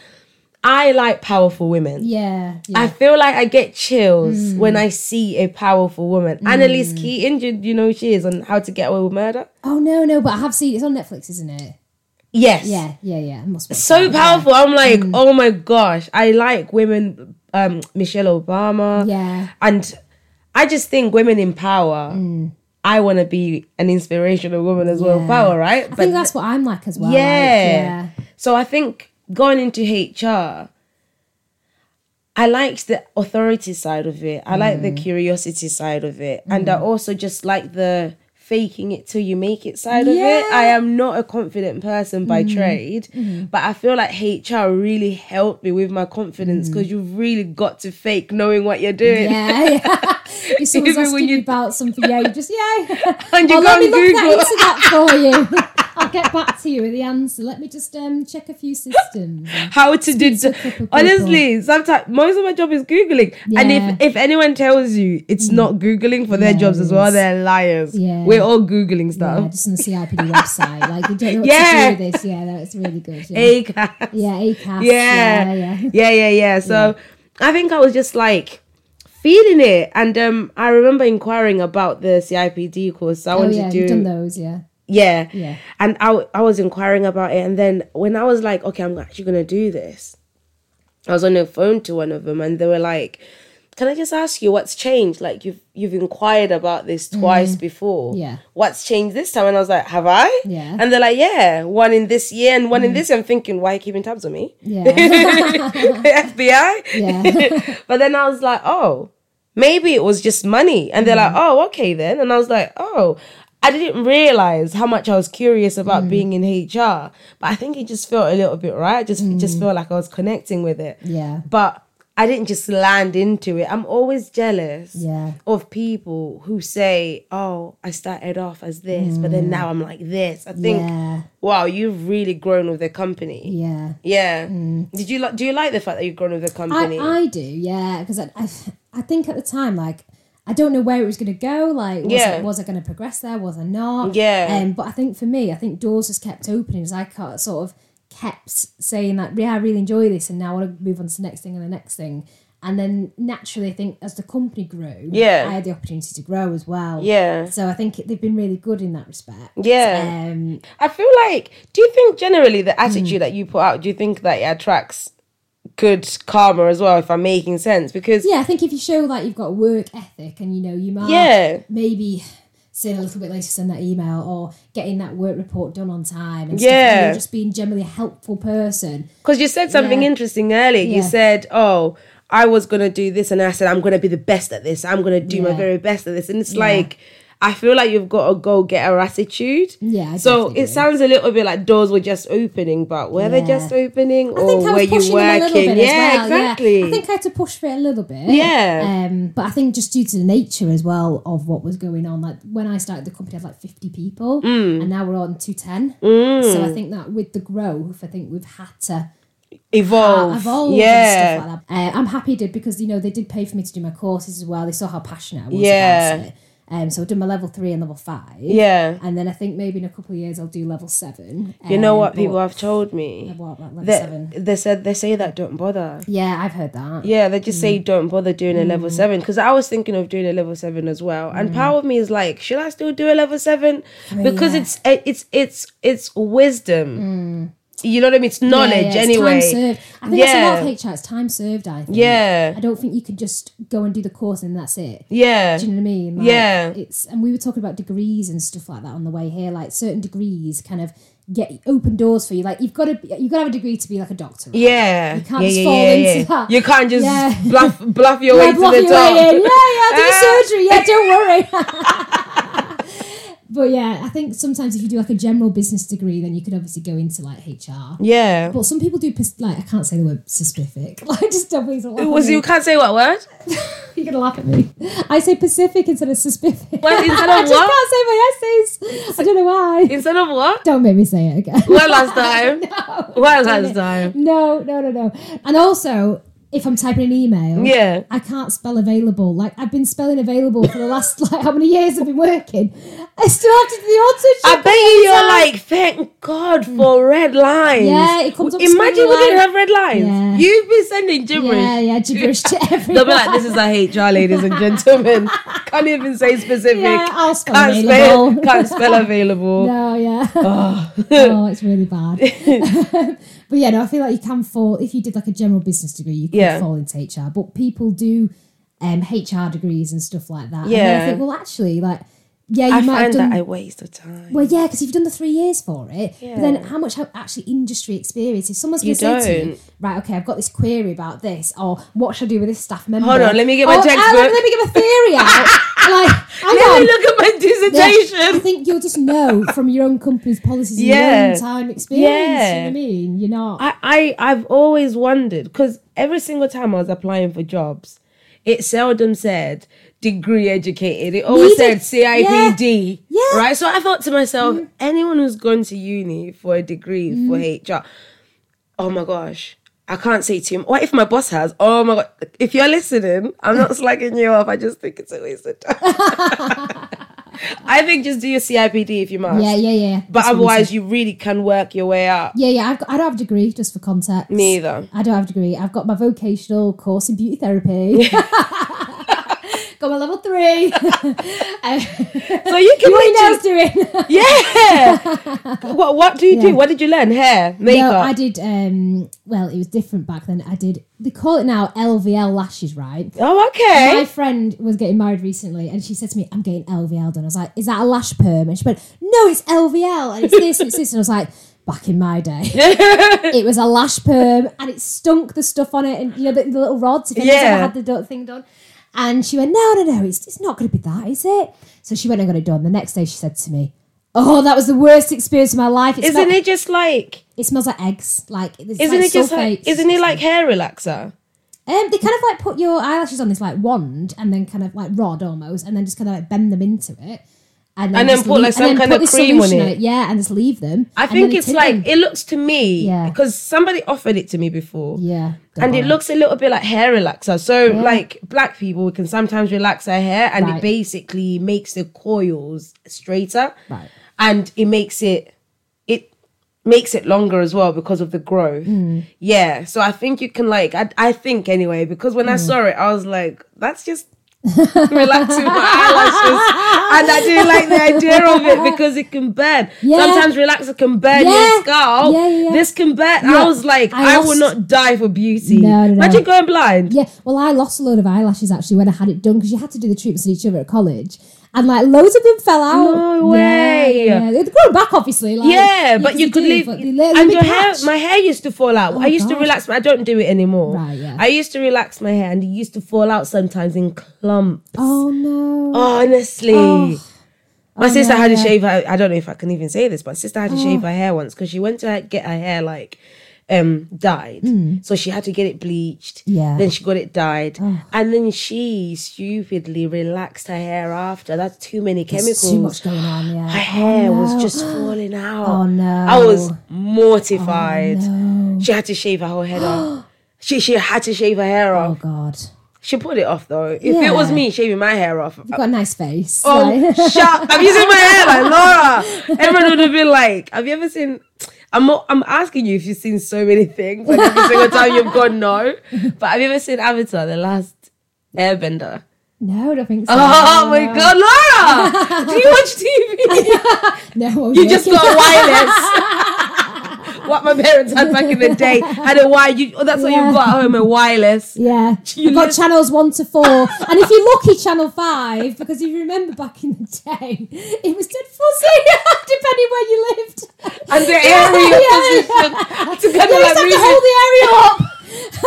Speaker 1: I like powerful women.
Speaker 2: Mm. Yeah, yeah.
Speaker 1: I feel like I get chills
Speaker 2: Mm.
Speaker 1: when I see a powerful woman. Annalise Keating, do you know she is on How to Get Away with Murder?
Speaker 2: oh no, no, but I have seen it's on Netflix, isn't it?
Speaker 1: Yes.
Speaker 2: Yeah, yeah, yeah. Must
Speaker 1: So powerful. I'm like, oh my gosh. I like women, um, Michelle Obama.
Speaker 2: Yeah.
Speaker 1: And I just think women in power. I want to be an inspirational woman as well.
Speaker 2: Yeah.
Speaker 1: Power, right?
Speaker 2: I think that's what I'm like as well. like,
Speaker 1: yeah. So I think going into HR, I liked the authority side of it. I like the
Speaker 2: Mm.
Speaker 1: curiosity side of it. And I also just like the faking it till you make it side of it.
Speaker 2: Mm.
Speaker 1: I am not a confident person by trade,
Speaker 2: Mm-hmm.
Speaker 1: but I feel like HR really helped me with my confidence because you've really got to fake knowing what you're doing.
Speaker 2: Mm. Yeah, yeah. if someone's asking you about something, yeah, you just yeah.
Speaker 1: And you
Speaker 2: oh,
Speaker 1: go
Speaker 2: let me
Speaker 1: on
Speaker 2: look
Speaker 1: Google.
Speaker 2: that into that for you. I'll get back to you with the answer. Let me just um check a few systems.
Speaker 1: how to do
Speaker 2: to a couple people.
Speaker 1: honestly sometimes most of my job is googling and
Speaker 2: Yeah. Mm.
Speaker 1: if if anyone tells you it's not googling for their
Speaker 2: Yeah,
Speaker 1: jobs as well they're liars
Speaker 2: Yeah.
Speaker 1: we're all googling stuff
Speaker 2: Yeah, just on the CIPD website. Like you don't know what
Speaker 1: Yeah.
Speaker 2: to do with this. Yeah, that's really good. Yeah,
Speaker 1: ACAS.
Speaker 2: yeah, ACAS.
Speaker 1: yeah
Speaker 2: Yeah, yeah.
Speaker 1: yeah yeah so i think i was just like feeling it and um i remember inquiring about the cipd course so i
Speaker 2: Oh
Speaker 1: wanted
Speaker 2: yeah,
Speaker 1: to
Speaker 2: you've
Speaker 1: do
Speaker 2: done those. Yeah.
Speaker 1: Yeah.
Speaker 2: Yeah.
Speaker 1: And I was inquiring about it. And then when I was like, okay, I'm actually going to do this, I was on the phone to one of them and they were like, can I just ask you what's changed? Like you've you've inquired about this twice before.
Speaker 2: Mm. Yeah.
Speaker 1: What's changed this time? And I was like, have I?
Speaker 2: Yeah. Mm.
Speaker 1: And they're like, yeah, one in this year and one in this year. I'm thinking, why are you keeping tabs on me?
Speaker 2: Yeah.
Speaker 1: FBI?
Speaker 2: yeah.
Speaker 1: But then I was like, oh, maybe it was just money. And they're like,
Speaker 2: Mm.
Speaker 1: oh, okay then. And I was like, oh, I didn't realize how much I was curious about
Speaker 2: Mm.
Speaker 1: being in HR. But I think it just felt a little bit right. Just it just felt like I was connecting with it.
Speaker 2: Mm. Yeah.
Speaker 1: But I didn't just land into it. I'm always jealous
Speaker 2: Yeah.
Speaker 1: of people who say, oh, I started off as this, but then now I'm like this. I think,
Speaker 2: Mm. Yeah.
Speaker 1: wow, you've really grown with the company.
Speaker 2: Yeah.
Speaker 1: Yeah. Did you like? Do you like the fact that you've grown with the company?
Speaker 2: I, I do, yeah, because I, I, I think at the time, like, I don't know where it was going to go. Like, was,
Speaker 1: Yeah.
Speaker 2: it, was I going to progress there? Was I not?
Speaker 1: Yeah.
Speaker 2: Um, but I think for me, I think doors just kept opening as I sort of kept saying that, yeah, I really enjoy this, and now I want to move on to the next thing and the next thing. And then naturally, I think as the company grew,
Speaker 1: Yeah.
Speaker 2: I had the opportunity to grow as well.
Speaker 1: Yeah.
Speaker 2: So I think they've been really good in that respect.
Speaker 1: Yeah.
Speaker 2: Um,
Speaker 1: I feel like, do you think generally the attitude that you put out, do you think that it attracts good karma as well, if I'm making sense? Because,
Speaker 2: yeah, I think if you show that you've got work ethic and you know you might
Speaker 1: Yeah.
Speaker 2: maybe staying a little bit later to send that email or getting that work report done on time and
Speaker 1: Yeah.
Speaker 2: just being generally a helpful person.
Speaker 1: Because you said something
Speaker 2: Yeah.
Speaker 1: interesting earlier. You said, "Oh, I was gonna do this," and I said, "I'm gonna be the best at this. I'm gonna do my very best at this." And it's
Speaker 2: Yeah.
Speaker 1: like, I feel like you've got a go getter attitude.
Speaker 2: Yeah, I
Speaker 1: So it sounds a little bit like doors were just opening, but were they just opening,
Speaker 2: I
Speaker 1: or
Speaker 2: think I
Speaker 1: were you
Speaker 2: pushing a
Speaker 1: working?
Speaker 2: bit
Speaker 1: Yeah,
Speaker 2: as well.
Speaker 1: exactly.
Speaker 2: Yeah. I think I had to push for it a little bit.
Speaker 1: Yeah.
Speaker 2: Um, but I think just due to the nature as well of what was going on, like when I started the company, I had like 50 people,
Speaker 1: Mm.
Speaker 2: and now we're on 210. So I think that with the growth, I think we've had to
Speaker 1: evolve.
Speaker 2: evolve
Speaker 1: yeah.
Speaker 2: and stuff like that. Uh, I'm happy did because you know they did pay for me to do my courses as well. They saw how passionate I was
Speaker 1: Yeah.
Speaker 2: about it. Um, so I've done my level three and level five.
Speaker 1: Yeah.
Speaker 2: And then I think maybe in a couple of years I'll do level seven.
Speaker 1: You know
Speaker 2: Um,
Speaker 1: what people have told me?
Speaker 2: What, like level
Speaker 1: That
Speaker 2: seven?
Speaker 1: they said they say that don't bother.
Speaker 2: Yeah, I've heard that.
Speaker 1: Yeah, they just
Speaker 2: Mm.
Speaker 1: say don't bother doing a level seven because I was thinking of doing a level seven as well. And part of me is like, should I still do a level seven? Because
Speaker 2: Mm. yeah.
Speaker 1: it's it's it's it's wisdom. You know what I mean? It's knowledge
Speaker 2: Yeah, yeah, it's
Speaker 1: anyway.
Speaker 2: Time served. I think that's a lot of HR. It's time served. I think.
Speaker 1: Yeah.
Speaker 2: I don't think you could just go and do the course and that's it.
Speaker 1: Yeah.
Speaker 2: Do you know what I mean? Like,
Speaker 1: Yeah.
Speaker 2: It's and we were talking about degrees and stuff like that on the way here. Like certain degrees kind of get open doors for you. Like you've got to you've got to have a degree to be like a doctor. right?
Speaker 1: Yeah.
Speaker 2: You can't
Speaker 1: yeah,
Speaker 2: just
Speaker 1: yeah,
Speaker 2: fall
Speaker 1: yeah,
Speaker 2: into
Speaker 1: yeah.
Speaker 2: that.
Speaker 1: You can't just
Speaker 2: Yeah.
Speaker 1: bluff bluff your
Speaker 2: Yeah,
Speaker 1: way to the top.
Speaker 2: way in. Yeah, yeah, I'll do surgery. Yeah, don't worry. but yeah, I think sometimes if you do like a general business degree, then you could obviously go into like HR.
Speaker 1: Yeah.
Speaker 2: But some people do like I can't say the word specific. Like just don't please don't
Speaker 1: Was you can't say what word?
Speaker 2: You're gonna laugh at me. I say Pacific instead of specific.
Speaker 1: Well, instead
Speaker 2: I
Speaker 1: of
Speaker 2: just
Speaker 1: what?
Speaker 2: can't say my essays. I don't know why.
Speaker 1: Instead of what?
Speaker 2: Don't make me say it again.
Speaker 1: What last time? What last time?
Speaker 2: No, no, no, no. And also, if I'm typing an email,
Speaker 1: Yeah.
Speaker 2: I can't spell available. Like I've been spelling available for the last like how many years I've been working. I still have to do the auto
Speaker 1: I bet you you're
Speaker 2: time.
Speaker 1: like, thank God for red lines.
Speaker 2: Yeah, it comes up
Speaker 1: Imagine we didn't have red lines.
Speaker 2: Yeah.
Speaker 1: You've been sending gibberish.
Speaker 2: Yeah, yeah, gibberish to everyone.
Speaker 1: They'll be like, this is a HR, ladies and gentlemen. Can't even say specific.
Speaker 2: Yeah, I'll spell
Speaker 1: can't
Speaker 2: available.
Speaker 1: spell, can't spell available.
Speaker 2: No, yeah. Oh. oh, it's really bad. But yeah, no, I feel like you can fall if you did like a general business degree, you could
Speaker 1: Yeah.
Speaker 2: fall into HR. But people do um, HR degrees and stuff like that. And
Speaker 1: Yeah.
Speaker 2: I think, well, actually, like, yeah, you
Speaker 1: I
Speaker 2: might have
Speaker 1: find
Speaker 2: done.
Speaker 1: that I waste of time.
Speaker 2: well, yeah, because you've done the three years for it. But then, how much actually industry experience? If someone's going to say to you, right, okay, I've got this query about this, or what should I do with this staff member?
Speaker 1: Hold on, let me get my
Speaker 2: Oh,
Speaker 1: textbook.
Speaker 2: let, let me get my theory out. like,
Speaker 1: Let me look at my
Speaker 2: Yeah, I
Speaker 1: dissertation.
Speaker 2: think you'll just know from your own company's policies and
Speaker 1: Yeah.
Speaker 2: your own time experience. You know what I mean? You're not.
Speaker 1: I, I, I've always wondered because every single time I was applying for jobs, it seldom said degree educated. It always
Speaker 2: Needed-
Speaker 1: said CIPD.
Speaker 2: Yeah. Yeah.
Speaker 1: Right. So I thought to myself, anyone who's gone to uni for a degree for mm. HR, oh my gosh. I can't say to him, what if my boss has? Oh my God. If you're listening, I'm not slagging you off. I just think it's a waste of time. I think just do your CIPD if you must.
Speaker 2: yeah, yeah, yeah.
Speaker 1: But
Speaker 2: That's
Speaker 1: otherwise, you really can work your way up.
Speaker 2: Yeah, yeah. I've got, I don't have a degree, just for context.
Speaker 1: Neither.
Speaker 2: I don't have a degree. I've got my vocational course in beauty therapy. got my level three.
Speaker 1: So you can
Speaker 2: what are
Speaker 1: make
Speaker 2: you nails doing?
Speaker 1: Yeah. what What do you do? What did you learn? Hair, makeup.
Speaker 2: No, I did. Um, well, it was different back then. I did. They call it now LVL lashes, right?
Speaker 1: Oh, okay.
Speaker 2: My friend was getting married recently, and she said to me, "I'm getting LVL done." I was like, "Is that a lash perm?" And she went, "No, it's LVL, and it's this, and it's this." And I was like, "Back in my day, it was a lash perm, and it stunk the stuff on it, and you know the, the little rods. If
Speaker 1: Yeah.
Speaker 2: ever had the thing done." And she went, "No, no, no, it's, it's not going to be that, is it?" So she went and got it done. The next day, she said to me. Oh, that was the worst experience of my life. It
Speaker 1: Isn't
Speaker 2: smelled-
Speaker 1: it just like?
Speaker 2: It smells like eggs. Like it's
Speaker 1: Isn't
Speaker 2: like
Speaker 1: it just like? Isn't it like hair relaxer?
Speaker 2: Um, they kind of like put your eyelashes on this like wand and then kind of like rod almost, and then just kind of like bend them into it, and
Speaker 1: And then put, like, some kind of cream on
Speaker 2: solution
Speaker 1: it.
Speaker 2: Yeah, and just leave them.
Speaker 1: I think it's like
Speaker 2: them.
Speaker 1: it looks to me
Speaker 2: Yeah.
Speaker 1: because somebody offered it to me before.
Speaker 2: Yeah,
Speaker 1: And it looks a little bit like hair relaxer. So, like black people, we can sometimes relax our hair, and
Speaker 2: Right.
Speaker 1: it basically makes the coils straighter,
Speaker 2: Right.
Speaker 1: and it makes it it makes it longer as well because of the growth.
Speaker 2: Mm.
Speaker 1: Yeah. So I think you can like I I think anyway because when
Speaker 2: Mm.
Speaker 1: I saw it, I was like, that's just relaxing my eyelashes, and I didn't like the idea of it because it can burn.
Speaker 2: Yeah.
Speaker 1: Sometimes relaxer can burn
Speaker 2: Yeah.
Speaker 1: your scalp.
Speaker 2: Yeah.
Speaker 1: This can burn. I was like,
Speaker 2: I
Speaker 1: I, will not die for beauty.
Speaker 2: No, no, no.
Speaker 1: Imagine going blind.
Speaker 2: Yeah, well, I lost a load of eyelashes actually when I had it done because you had to do the treatments on each other at college. And like loads of them fell out.
Speaker 1: No
Speaker 2: Yeah,
Speaker 1: way.
Speaker 2: Yeah, They're growing back, obviously. Like,
Speaker 1: yeah, but you could
Speaker 2: do,
Speaker 1: leave,
Speaker 2: but they let- let
Speaker 1: and your hair. My hair used to fall out.
Speaker 2: Oh,
Speaker 1: I used to relax. My, I don't do it anymore.
Speaker 2: Right, yeah.
Speaker 1: I used to relax my hair, and it used to fall out sometimes in clumps.
Speaker 2: Oh no.
Speaker 1: Honestly.
Speaker 2: Oh.
Speaker 1: My
Speaker 2: Oh,
Speaker 1: sister
Speaker 2: no,
Speaker 1: had to
Speaker 2: yeah.
Speaker 1: shave her. I don't know if I can even say this, but my sister had to shave
Speaker 2: Oh.
Speaker 1: her hair once because she went to get her hair like um dyed. So she had to get it bleached.
Speaker 2: Mm. Yeah. Oh.
Speaker 1: Then she got it dyed. And then she stupidly relaxed her hair after. That's too many
Speaker 2: There's
Speaker 1: chemicals.
Speaker 2: too much going on. Yeah.
Speaker 1: Her hair
Speaker 2: Oh,
Speaker 1: was just falling out.
Speaker 2: Oh, no.
Speaker 1: I was mortified.
Speaker 2: Oh, no.
Speaker 1: She had to shave her whole head off. She she had to shave her hair off. Oh.
Speaker 2: God.
Speaker 1: She put it off though. If it was me shaving my hair off,
Speaker 2: You've got a nice face.
Speaker 1: Oh,
Speaker 2: like-
Speaker 1: shut! Have you seen my hair, like Laura? Everyone would have been like, "Have you ever seen?" I'm not, I'm asking you if you've seen so many things, and every single time you've gone no. But have you ever seen Avatar, the last Airbender?
Speaker 2: no, I don't think so.
Speaker 1: Oh my God, Laura! Do you watch TV?
Speaker 2: No,
Speaker 1: You just
Speaker 2: joking.
Speaker 1: got wireless. What my parents had back in the day had a wire. You, oh, that's what
Speaker 2: Yeah.
Speaker 1: you got at home, a wireless.
Speaker 2: Yeah,
Speaker 1: You
Speaker 2: got channels one to four, and if you're lucky, channel five, because if you remember back in the day, it was dead fuzzy, depending where you lived.
Speaker 1: And the area
Speaker 2: Yeah,
Speaker 1: position to kind
Speaker 2: You
Speaker 1: of like
Speaker 2: have to hold the area up.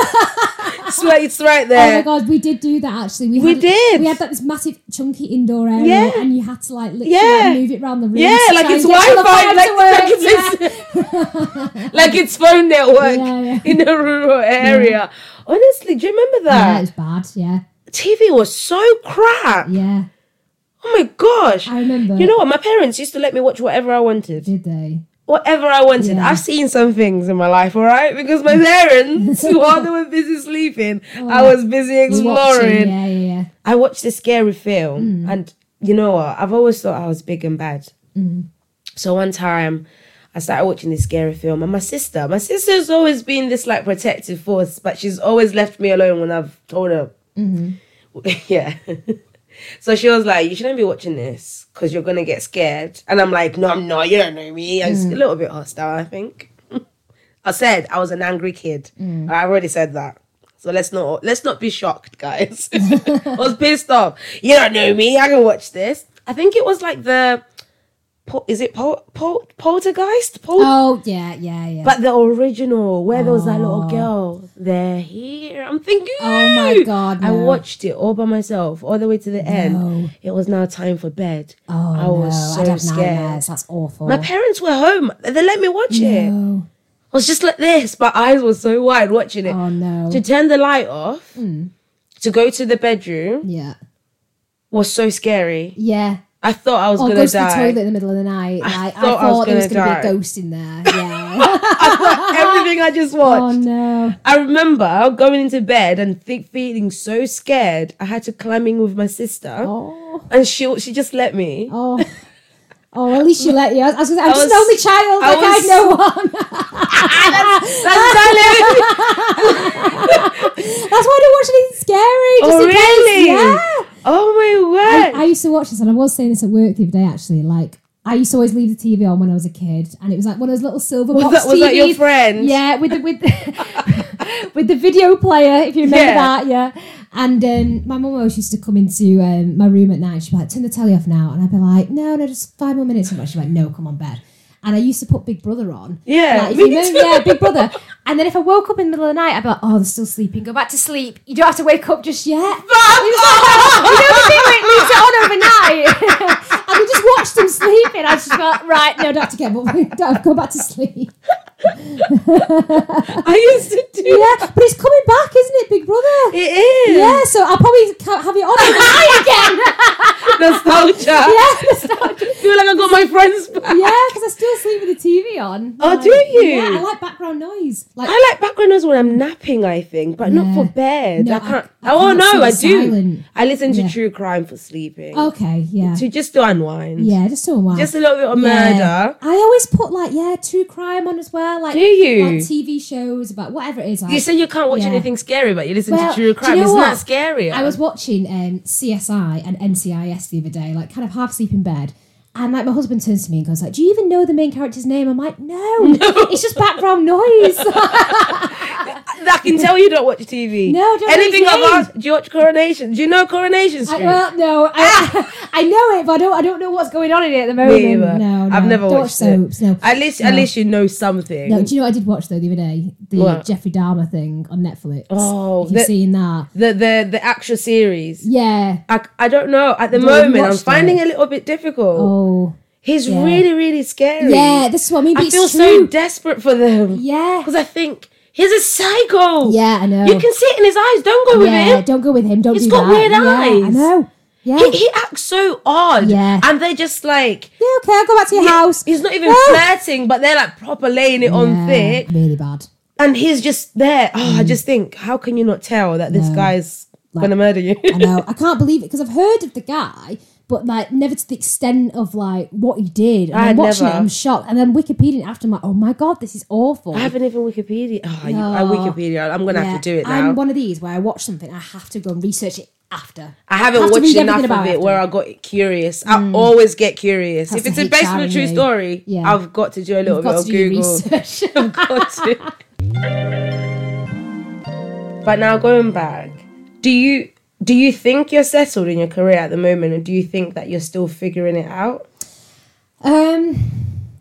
Speaker 1: It's right, it's right there.
Speaker 2: Oh my god, we did do that actually.
Speaker 1: We
Speaker 2: had,
Speaker 1: did.
Speaker 2: We had that this massive chunky indoor area,
Speaker 1: Yeah.
Speaker 2: and you had to like literally
Speaker 1: Yeah.
Speaker 2: like, move it around the room.
Speaker 1: Yeah, like it's Wi-Fi, like, like it's
Speaker 2: yeah.
Speaker 1: like it's phone network
Speaker 2: Yeah,
Speaker 1: in a rural area. Honestly, do you remember that?
Speaker 2: yeah, it was bad. Yeah,
Speaker 1: TV was so crap.
Speaker 2: yeah.
Speaker 1: Oh my gosh.
Speaker 2: I remember.
Speaker 1: You know what? My parents used to let me watch whatever I wanted.
Speaker 2: Did they?
Speaker 1: Whatever I wanted.
Speaker 2: Yeah.
Speaker 1: I've seen some things in my life, all right? Because my parents, while they were busy sleeping, I was busy exploring.
Speaker 2: Yeah, yeah, yeah.
Speaker 1: I watched a scary film,
Speaker 2: Mm.
Speaker 1: and you know what? I've always thought I was big and bad.
Speaker 2: Mm.
Speaker 1: So one time, I started watching this scary film, and my sister, my sister's always been this like protective force, but she's always left me alone when I've told her.
Speaker 2: Mm-hmm.
Speaker 1: yeah. So she was like, "You shouldn't be watching this because you're gonna get scared." And I'm like, "No, I'm not. You don't know me." I was
Speaker 2: Mm.
Speaker 1: a little bit hostile, I think. I said I was an angry kid.
Speaker 2: Mm.
Speaker 1: I already said that. So let's not let's not be shocked, guys. I was pissed off. You don't know me. I can watch this. I think it was like the, po- is it pol- pol- poltergeist? Pol-
Speaker 2: Oh yeah, yeah, yeah.
Speaker 1: But the original, where there was that little
Speaker 2: Oh.
Speaker 1: girl, they're here. I'm thinking,
Speaker 2: Oh my. God,
Speaker 1: I watched it all by myself, all the way to the
Speaker 2: No.
Speaker 1: end. It was now time for bed.
Speaker 2: oh
Speaker 1: I
Speaker 2: no,
Speaker 1: was so
Speaker 2: I'd have
Speaker 1: scared.
Speaker 2: nightmares. That's awful.
Speaker 1: My parents were home. They let me watch it. I was just like this. My eyes were so wide watching it.
Speaker 2: Oh no.
Speaker 1: To turn the light off, hmm. to go to the bedroom
Speaker 2: Yeah.
Speaker 1: was so scary.
Speaker 2: Yeah.
Speaker 1: I thought I was
Speaker 2: Or
Speaker 1: gonna
Speaker 2: go to the toilet in the middle of the night.
Speaker 1: I
Speaker 2: Like, I
Speaker 1: thought
Speaker 2: thought,
Speaker 1: I was
Speaker 2: there was
Speaker 1: gonna
Speaker 2: be a ghost in there. Yeah.
Speaker 1: I thought Everything I just
Speaker 2: oh,
Speaker 1: watched.
Speaker 2: oh no.
Speaker 1: I remember going into bed and think, feeling so scared. I had to climb in with my sister,
Speaker 2: Oh.
Speaker 1: and she she just let me.
Speaker 2: Oh. Oh, at least you let you. I was, gonna say, I'm
Speaker 1: I
Speaker 2: just
Speaker 1: was-
Speaker 2: an only child.
Speaker 1: I
Speaker 2: Like
Speaker 1: was-
Speaker 2: had no one.
Speaker 1: That's silent.
Speaker 2: That's why I don't watch anything scary. Oh, just
Speaker 1: Oh,
Speaker 2: in case.
Speaker 1: really?
Speaker 2: Yeah.
Speaker 1: Oh my
Speaker 2: I,
Speaker 1: word!
Speaker 2: I used to watch this, and I was saying this at work the other day. Actually, like I used to always leave the TV on when I was a kid, and it was like one of those little silver
Speaker 1: Was
Speaker 2: box
Speaker 1: that- was that your friend?
Speaker 2: Yeah, with the with the, with the video player, if you remember
Speaker 1: Yeah.
Speaker 2: that. Yeah. And um, my mum always used to come into um, my room at night. She'd be like, "Turn the telly off now," and I'd be like, "No, no, just five more minutes." And she'd be like, "No, come on, bed." And I used to put Big Brother on.
Speaker 1: Yeah,
Speaker 2: like, if
Speaker 1: me
Speaker 2: you know,
Speaker 1: too.
Speaker 2: yeah, Big Brother. And then if I woke up in the middle of the night, I'd be like, "Oh, they're still sleeping. Go back to sleep. You don't have to wake up just yet." Like, you know the thing where it leaves it on overnight, and we just watched them sleeping. I just felt right. No, don't have to get up. Don't go back to sleep.
Speaker 1: I used to do.
Speaker 2: Yeah, but it's coming back, isn't it, Big Brother?
Speaker 1: It is.
Speaker 2: Yeah, so I'll probably have it on again.
Speaker 1: Nostalgia.
Speaker 2: yeah, nostalgia.
Speaker 1: feel like I got my friends back.
Speaker 2: yeah, because I still sleep with the TV on.
Speaker 1: Oh,
Speaker 2: Like,
Speaker 1: do you?
Speaker 2: Yeah, I like background noise. Like,
Speaker 1: I like background noise when I'm napping, I think, but not for bed.
Speaker 2: No,
Speaker 1: I
Speaker 2: I-
Speaker 1: can't.
Speaker 2: I
Speaker 1: oh no, I do.
Speaker 2: silent.
Speaker 1: I listen to
Speaker 2: Yeah.
Speaker 1: true crime for sleeping.
Speaker 2: okay, yeah,
Speaker 1: To just to unwind.
Speaker 2: yeah, just so while.
Speaker 1: Just a little bit of
Speaker 2: Yeah.
Speaker 1: murder.
Speaker 2: I always put like yeah, true crime on as well. Like
Speaker 1: Do you?
Speaker 2: like TV shows about whatever it is. Like,
Speaker 1: You say you can't watch
Speaker 2: Yeah.
Speaker 1: anything scary, but you listen
Speaker 2: Well,
Speaker 1: to true
Speaker 2: do you
Speaker 1: crime.
Speaker 2: know
Speaker 1: Isn't
Speaker 2: what?
Speaker 1: that scary?
Speaker 2: I was watching um, CSI and NCIS the other day, like kind of half asleep in bed. And like my husband turns to me and goes like, "Do you even know the main character's name?" I'm like, "No, it's just background noise."
Speaker 1: I can tell you don't watch TV.
Speaker 2: No, don't
Speaker 1: Anything I've asked, do you watch Coronation? Do you know Coronation
Speaker 2: I,
Speaker 1: Street?
Speaker 2: well, no, I, ah! I know it, but I don't. I don't know what's going on in it at the moment. No, no,
Speaker 1: I've never
Speaker 2: don't
Speaker 1: watched
Speaker 2: watch soaps.
Speaker 1: it.
Speaker 2: No,
Speaker 1: At least,
Speaker 2: No.
Speaker 1: at least you know something.
Speaker 2: No, do you know what I did watch though the other day? The
Speaker 1: What?
Speaker 2: Jeffrey Dahmer thing on Netflix.
Speaker 1: Oh,
Speaker 2: Have you
Speaker 1: the-
Speaker 2: seen that?
Speaker 1: the the the actual series.
Speaker 2: Yeah.
Speaker 1: I, I don't know. At the moment, I'm finding
Speaker 2: it?
Speaker 1: a little bit difficult.
Speaker 2: Oh.
Speaker 1: He's
Speaker 2: yeah.
Speaker 1: really, really scary.
Speaker 2: Yeah, this is what I mean.
Speaker 1: I feel so desperate for them.
Speaker 2: Yeah.
Speaker 1: Because I think he's a psycho.
Speaker 2: Yeah, I know.
Speaker 1: You can see it in his eyes. Don't go with
Speaker 2: yeah,
Speaker 1: him.
Speaker 2: don't go with him. Don't
Speaker 1: He's
Speaker 2: do
Speaker 1: got
Speaker 2: that.
Speaker 1: weird
Speaker 2: yeah, I
Speaker 1: eyes.
Speaker 2: know. Yeah.
Speaker 1: He, he acts so odd.
Speaker 2: Yeah.
Speaker 1: And they're just like.
Speaker 2: yeah, okay, I'll go back to your house.
Speaker 1: He's not even
Speaker 2: Ah.
Speaker 1: flirting, but they're like proper laying it on thick.
Speaker 2: Really bad.
Speaker 1: And he's just there. Oh, I just think, how can you not tell that this
Speaker 2: Mm. No.
Speaker 1: guy's
Speaker 2: Like-
Speaker 1: gonna murder you?
Speaker 2: I know. I can't believe it because I've heard of the guy, but like never to the extent of like what he did. And
Speaker 1: I
Speaker 2: I'm
Speaker 1: had
Speaker 2: watching
Speaker 1: never.
Speaker 2: it, I'm shocked. And then Wikipedia after, I'm like, oh my god, this is awful.
Speaker 1: I haven't even Wikipedia. Oh, I, I Wikipedia. I'm gonna have to do it now.
Speaker 2: I'm one of these where I watch something, I have to go and research it after.
Speaker 1: I haven't
Speaker 2: have
Speaker 1: watched enough of it
Speaker 2: after. Mm.
Speaker 1: where I got curious. I always get curious.
Speaker 2: Has
Speaker 1: if it's a based on a true story,
Speaker 2: Yeah.
Speaker 1: I've got to do a little
Speaker 2: You've
Speaker 1: bit
Speaker 2: got
Speaker 1: of
Speaker 2: to do
Speaker 1: Google.
Speaker 2: research.
Speaker 1: I've got to. but now going back, do you do you think you're settled in your career at the moment, or do you think that you're still figuring it out?
Speaker 2: um,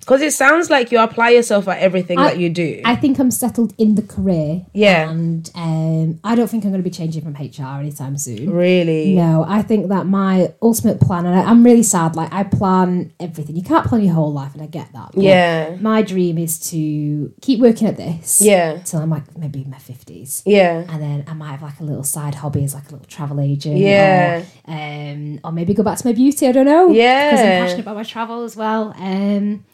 Speaker 1: Because it sounds like you apply yourself at everything
Speaker 2: I-
Speaker 1: that you do.
Speaker 2: I think I'm settled in the career.
Speaker 1: Yeah.
Speaker 2: And um, I don't think I'm going to be changing from HR anytime soon.
Speaker 1: really?
Speaker 2: No, I think that my ultimate plan, and I, I'm really sad, like I plan everything. You can't plan your whole life, and I get that.
Speaker 1: Yeah.
Speaker 2: My dream is to keep working at this.
Speaker 1: Yeah.
Speaker 2: Till I'm like maybe in my 50s.
Speaker 1: Yeah.
Speaker 2: And then I might have like a little side hobby as like a little travel agent.
Speaker 1: Yeah.
Speaker 2: Or, um, or maybe go back to my beauty. I don't know.
Speaker 1: Yeah.
Speaker 2: Because I'm passionate about my travel as well. Um,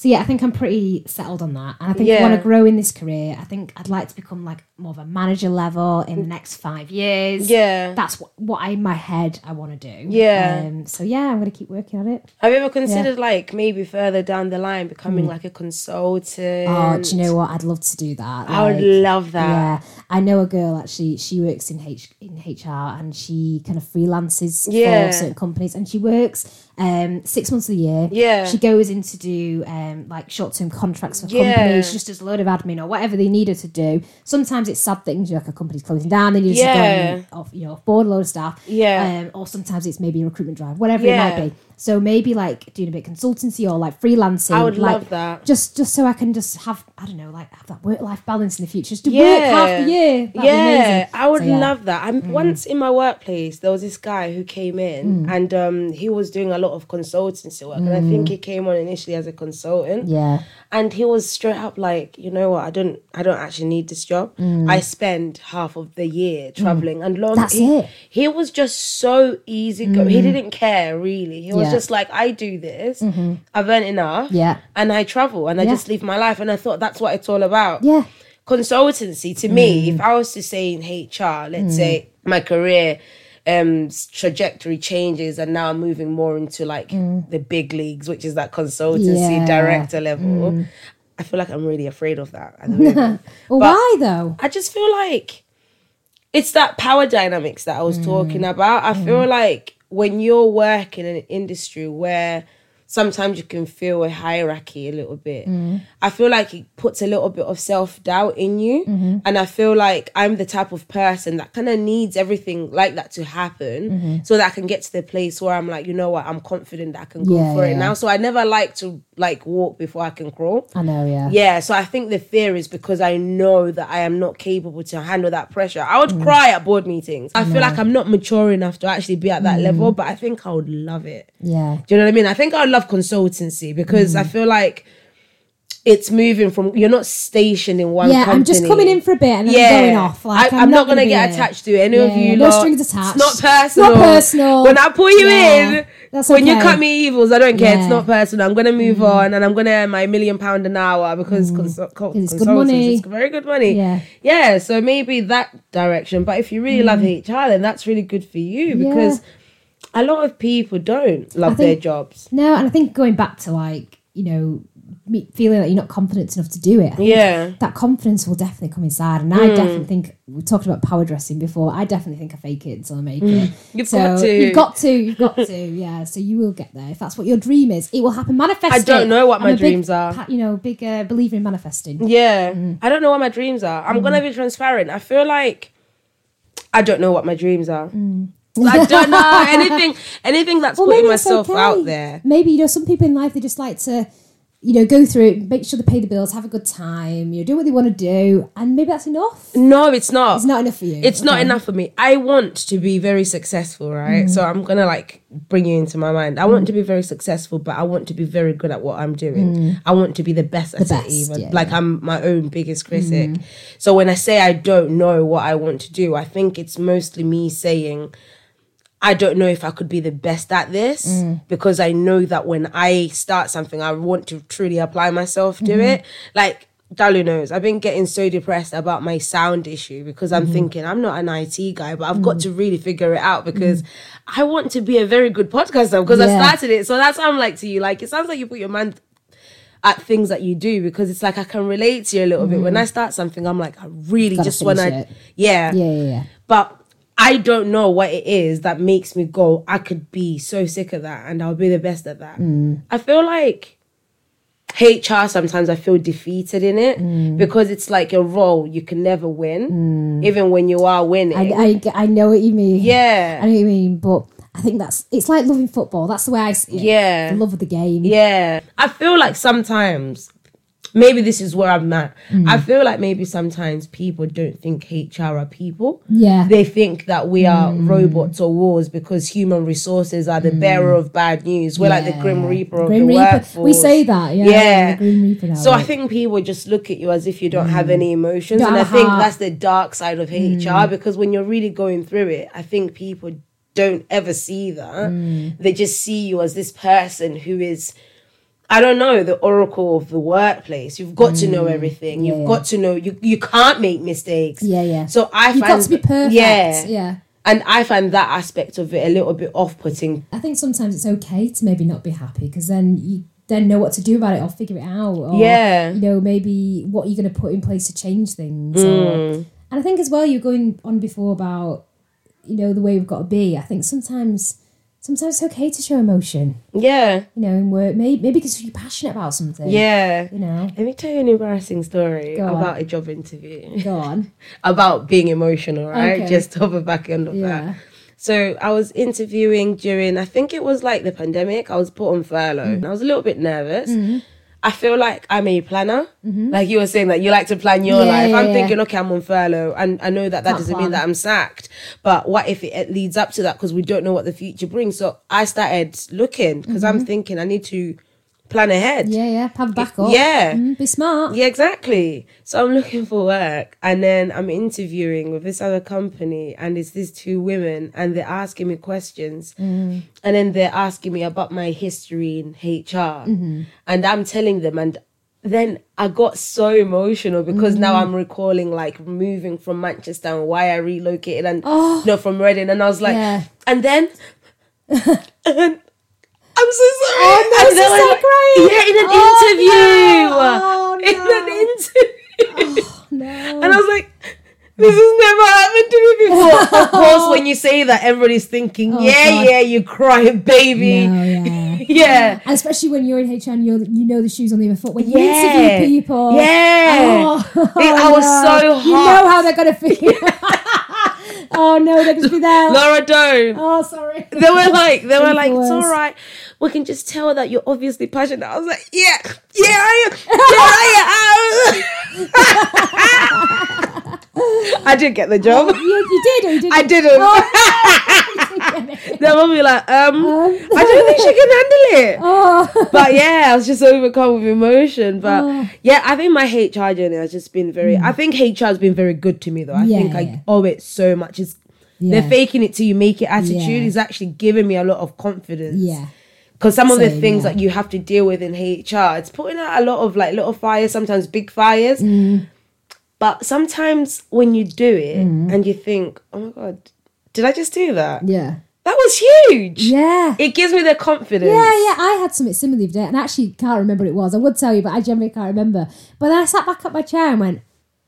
Speaker 2: so yeah, I think I'm pretty settled on that, and I think I want to grow in this career. I think I'd like to become like more of a manager level in the next five years.
Speaker 1: Yeah.
Speaker 2: that's what, what I in my head I want to do.
Speaker 1: Yeah.
Speaker 2: Um, so yeah, I'm gonna keep working on it.
Speaker 1: Have you ever considered like maybe further down the line becoming like a consultant?
Speaker 2: Oh, do you know what? I'd love to do that.
Speaker 1: I would love that.
Speaker 2: Yeah, I know a girl actually. She works in H in HR and she kind of freelances
Speaker 1: Yeah.
Speaker 2: for certain companies, and she works um six months of the year.
Speaker 1: Yeah.
Speaker 2: she goes in to do um like short term contracts for
Speaker 1: Yeah.
Speaker 2: companies. She just does a load of admin or whatever they need her to do. Sometimes it's sad things, like a company's closing down, you just
Speaker 1: Yeah.
Speaker 2: go off you know off board a load of staff.
Speaker 1: Yeah.
Speaker 2: um, or sometimes it's maybe a recruitment drive, whatever
Speaker 1: Yeah.
Speaker 2: it might be. So maybe like doing a bit of consultancy or like freelancing.
Speaker 1: I would
Speaker 2: like,
Speaker 1: love that.
Speaker 2: Just just so I can just have I don't know like have that work life balance in the future. Just to work half the year. That'd
Speaker 1: yeah. I would
Speaker 2: So, yeah. Mm.
Speaker 1: love that. I'm once in my workplace. There was this guy who came in, and um, he was doing a lot of consultancy work, and I think he came on initially as a consultant.
Speaker 2: Mm. Yeah.
Speaker 1: and he was straight up like, you know what? I don't, I don't actually need this job. I spend half of the year traveling, and long.
Speaker 2: Mm. That's
Speaker 1: he,
Speaker 2: it. Mm.
Speaker 1: He was just so easy. Go- He didn't care really. He was Just like, I do this. Mm-hmm. I've earned enough.
Speaker 2: Mm-hmm. Yeah.
Speaker 1: and I travel, and I just live my life, and I thought that's what it's all about
Speaker 2: Yeah.
Speaker 1: consultancy to me mm. if i was to say in hr let's mm. say my career um trajectory changes and now i'm moving more into like mm. the big leagues which is that consultancy
Speaker 2: Yeah.
Speaker 1: director level i feel like i'm really afraid of that.
Speaker 2: Well, why though?
Speaker 1: i just feel like it's that power dynamics that i was talking about i feel like when you're working in an industry where sometimes you can feel a hierarchy a little bit. Mm. I feel like it puts a little bit of self doubt in you. Mm-hmm. And I feel like I'm the type of person that kind of needs everything like that to happen mm-hmm. so that I can get to the place where I'm like, you know what, I'm confident that I can go
Speaker 2: Yeah,
Speaker 1: for
Speaker 2: yeah.
Speaker 1: it now. So I never like to like walk before I can crawl.
Speaker 2: I know, yeah.
Speaker 1: Yeah, so I think the fear is because I know that I am not capable to handle that pressure. I would mm. cry at board meetings. I feel like I'm not mature enough to actually be at that mm. level, but I think I would love it.
Speaker 2: Yeah.
Speaker 1: Do you know what I mean? I think I would love consultancy because I mm. feel like it's moving from you're not stationed in one
Speaker 2: Yeah,
Speaker 1: company.
Speaker 2: I'm just coming in for a bit and then I'm going off. Like,
Speaker 1: I,
Speaker 2: I'm
Speaker 1: am
Speaker 2: not
Speaker 1: not, gonna,
Speaker 2: gonna
Speaker 1: get attached to any of you.
Speaker 2: no
Speaker 1: lot.
Speaker 2: strings attached.
Speaker 1: It's not
Speaker 2: It's
Speaker 1: personal.
Speaker 2: not personal.
Speaker 1: When I pull you
Speaker 2: Yeah,
Speaker 1: in, when you
Speaker 2: okay.
Speaker 1: cut me evils, I don't care.
Speaker 2: Yeah. Mm.
Speaker 1: It's not personal. I'm gonna move on and I'm gonna earn my million pound an hour because consul- co-
Speaker 2: It's good money.
Speaker 1: It's very good money.
Speaker 2: Yeah.
Speaker 1: yeah. So maybe that direction. But if you really love HR, then that's really good for you
Speaker 2: Mm. Yeah.
Speaker 1: because a lot of people don't love their jobs.
Speaker 2: No, and I think going back to like, you know, feeling like you're not confident enough to do it. I think
Speaker 1: Yeah.
Speaker 2: that confidence will definitely come inside, and I definitely think we talked about power dressing before. I definitely think I fake it until I make it.
Speaker 1: You've
Speaker 2: So
Speaker 1: got to.
Speaker 2: You've got to. You've got to. Yeah. So you will get there if that's what your dream is. It will happen. Manifest.
Speaker 1: I don't
Speaker 2: it.
Speaker 1: know what my
Speaker 2: a big
Speaker 1: dreams are.
Speaker 2: You know, big uh, believer in manifesting.
Speaker 1: Yeah.
Speaker 2: Mm.
Speaker 1: I don't know what my dreams are. I'm gonna be transparent. I feel like I don't know what my dreams are. I don't know anything anything that's
Speaker 2: Mm. Well,
Speaker 1: putting myself
Speaker 2: okay.
Speaker 1: out there.
Speaker 2: Maybe you know some people in life they just like to, you know, go through it, make sure they pay the bills, have a good time, you know, do what they want to do, and maybe that's enough.
Speaker 1: No, it's not.
Speaker 2: It's not enough for you.
Speaker 1: It's not enough for me. I want to be very successful, right?
Speaker 2: Mm.
Speaker 1: So I'm gonna like bring you into my mind. I want to be very successful, but I want to be very good at what I'm doing. I want to be the best at
Speaker 2: Mm. The
Speaker 1: it,
Speaker 2: best,
Speaker 1: even.
Speaker 2: yeah, Mm.
Speaker 1: like I'm my own biggest critic. So when I say I don't know what I want to do, I think it's mostly me saying I don't know if I could be the best at this
Speaker 2: Mm.
Speaker 1: because I know that when I start something, I want to truly apply myself to
Speaker 2: Mm-hmm.
Speaker 1: it. Like Dalu knows, I've been getting so depressed about my sound issue because
Speaker 2: Mm-hmm.
Speaker 1: I'm thinking I'm not an IT guy, but I've got to really figure it out because
Speaker 2: Mm.
Speaker 1: I want to be a very good podcaster because I started it. So that's how I'm like to you. Like it sounds like you put your mind at things that you do because it's like I can relate to you a little bit. When I start something, I'm like I really
Speaker 2: Mm-hmm. Gotta
Speaker 1: just want to, yeah,
Speaker 2: Yeah, yeah, yeah.
Speaker 1: but I don't know what it is that makes me go, I could be so sick of that and I'll be the best at that.
Speaker 2: Mm.
Speaker 1: I feel like HR sometimes I feel defeated in it
Speaker 2: Mm.
Speaker 1: because it's like a role you can never win, even when you are winning.
Speaker 2: I, I, I know what you mean.
Speaker 1: Yeah.
Speaker 2: I know what you mean, but I think that's it's like loving football. That's the way I see it.
Speaker 1: Yeah.
Speaker 2: the love of the game.
Speaker 1: Yeah. I feel like sometimes, maybe this is where I'm at.
Speaker 2: Mm.
Speaker 1: I feel like maybe sometimes people don't think HR are people.
Speaker 2: Yeah.
Speaker 1: They think that we are
Speaker 2: Mm.
Speaker 1: robots or wars because human resources are the bearer of bad news. We're like the Grim
Speaker 2: Yeah.
Speaker 1: Reaper of
Speaker 2: Grim
Speaker 1: the
Speaker 2: Reaper.
Speaker 1: workforce.
Speaker 2: We say that, yeah,
Speaker 1: Yeah.
Speaker 2: the Grim Reaper now,
Speaker 1: so I think people just look at you as if you don't have any emotions. And I think that's the dark side of HR because when you're really going through it, I think people don't ever see that. They just see you as this person who is I don't know, the oracle of the workplace. You've got to know everything. You've
Speaker 2: Mm. yeah.
Speaker 1: got to know you you can't make mistakes.
Speaker 2: Yeah, yeah.
Speaker 1: So I
Speaker 2: You've
Speaker 1: find
Speaker 2: got to be perfect.
Speaker 1: Yeah.
Speaker 2: yeah.
Speaker 1: And I find that aspect of it a little bit off putting.
Speaker 2: I think sometimes it's okay to maybe not be happy because then you then know what to do about it or figure it out. Or,
Speaker 1: Yeah.
Speaker 2: You know, maybe what you're going to put in place to change things.
Speaker 1: Mm.
Speaker 2: Or, and I think as well, you're going on before about, you know, the way we've got to be. I think sometimes, sometimes it's okay to show emotion,
Speaker 1: Yeah.
Speaker 2: you know, in work. Maybe, maybe because you're passionate about something.
Speaker 1: Yeah.
Speaker 2: You know,
Speaker 1: Let me tell you an embarrassing story
Speaker 2: Go on.
Speaker 1: about a job interview.
Speaker 2: go on.
Speaker 1: about being emotional, right?
Speaker 2: Okay.
Speaker 1: Just off the back end of
Speaker 2: Yeah.
Speaker 1: that. So I was interviewing during, I think it was like the pandemic. I was put on furlough.
Speaker 2: Mm.
Speaker 1: And I was a little bit nervous.
Speaker 2: Mm-hmm.
Speaker 1: I feel like I'm a planner. Mm-hmm. Like you were saying that you like to plan your
Speaker 2: Yeah,
Speaker 1: life. I'm
Speaker 2: yeah.
Speaker 1: thinking, okay, I'm on furlough, and I know that that
Speaker 2: Can't
Speaker 1: doesn't mean that I'm sacked. But what if it, it leads up to that because we don't know what the future brings? So I started looking because I'm mm-hmm. thinking I need to plan ahead.
Speaker 2: Mm-hmm. Yeah, yeah. Have a backup.
Speaker 1: Yeah.
Speaker 2: Mm, be smart.
Speaker 1: Yeah, exactly. So I'm looking for work and then I'm interviewing with this other company and it's these two women and they're asking me questions.
Speaker 2: Mm.
Speaker 1: And then they're asking me about my history in HR.
Speaker 2: Mm-hmm.
Speaker 1: And I'm telling them and then I got so emotional because now
Speaker 2: Mm.
Speaker 1: I'm recalling like moving from Manchester and why I relocated and you know from Reading and I was like
Speaker 2: Oh. Yeah.
Speaker 1: and then and I'm so sorry.
Speaker 2: Oh, no,
Speaker 1: And
Speaker 2: so start
Speaker 1: like,
Speaker 2: crying.
Speaker 1: Yeah, in an
Speaker 2: Oh,
Speaker 1: interview.
Speaker 2: no. Oh,
Speaker 1: In an interview.
Speaker 2: Oh, no.
Speaker 1: And I was like, this has never happened to me before. of course, when you say that, everybody's thinking, oh, yeah,
Speaker 2: Oh, God.
Speaker 1: yeah, you crying baby.
Speaker 2: No, yeah.
Speaker 1: yeah.
Speaker 2: And especially when you're in HR and you're, you know the shoes on the other foot. When you
Speaker 1: Yeah.
Speaker 2: interview people.
Speaker 1: Yeah.
Speaker 2: Oh,
Speaker 1: It- I was so
Speaker 2: hard.
Speaker 1: You
Speaker 2: know how they're going to feel. oh, no, they're going to be there.
Speaker 1: Laura, don't.
Speaker 2: Oh, sorry.
Speaker 1: They were like, they were like, it's all right We can just tell that you're obviously passionate. I was like, yeah, yeah, I am. Yeah, I am. I did get the job.
Speaker 2: You, you did or you didn't?
Speaker 1: I didn't.
Speaker 2: Oh,
Speaker 1: They will be like, um, I don't think she can handle it.
Speaker 2: oh.
Speaker 1: But yeah, I was just overcome with emotion. But
Speaker 2: Oh.
Speaker 1: yeah, I think my HR journey has just been very. I think HR has been very good to me though. I
Speaker 2: Yeah,
Speaker 1: think I
Speaker 2: yeah.
Speaker 1: owe it so much. It's
Speaker 2: Yeah.
Speaker 1: the faking it till you make it attitude is actually giving me a lot of confidence.
Speaker 2: Yeah.
Speaker 1: Because some of the things
Speaker 2: yeah.
Speaker 1: that you have to deal with in HR, it's putting out a lot of like little fires, sometimes big fires.
Speaker 2: Mm.
Speaker 1: But sometimes when you do it mm. and you think, oh my God, did I just do that?
Speaker 2: Yeah.
Speaker 1: That was huge.
Speaker 2: Yeah.
Speaker 1: It gives me the confidence.
Speaker 2: Yeah, yeah, I had something similar the other day, and I actually can't remember what it was. I would tell you, but I generally can't remember. But then I sat back up my chair and went,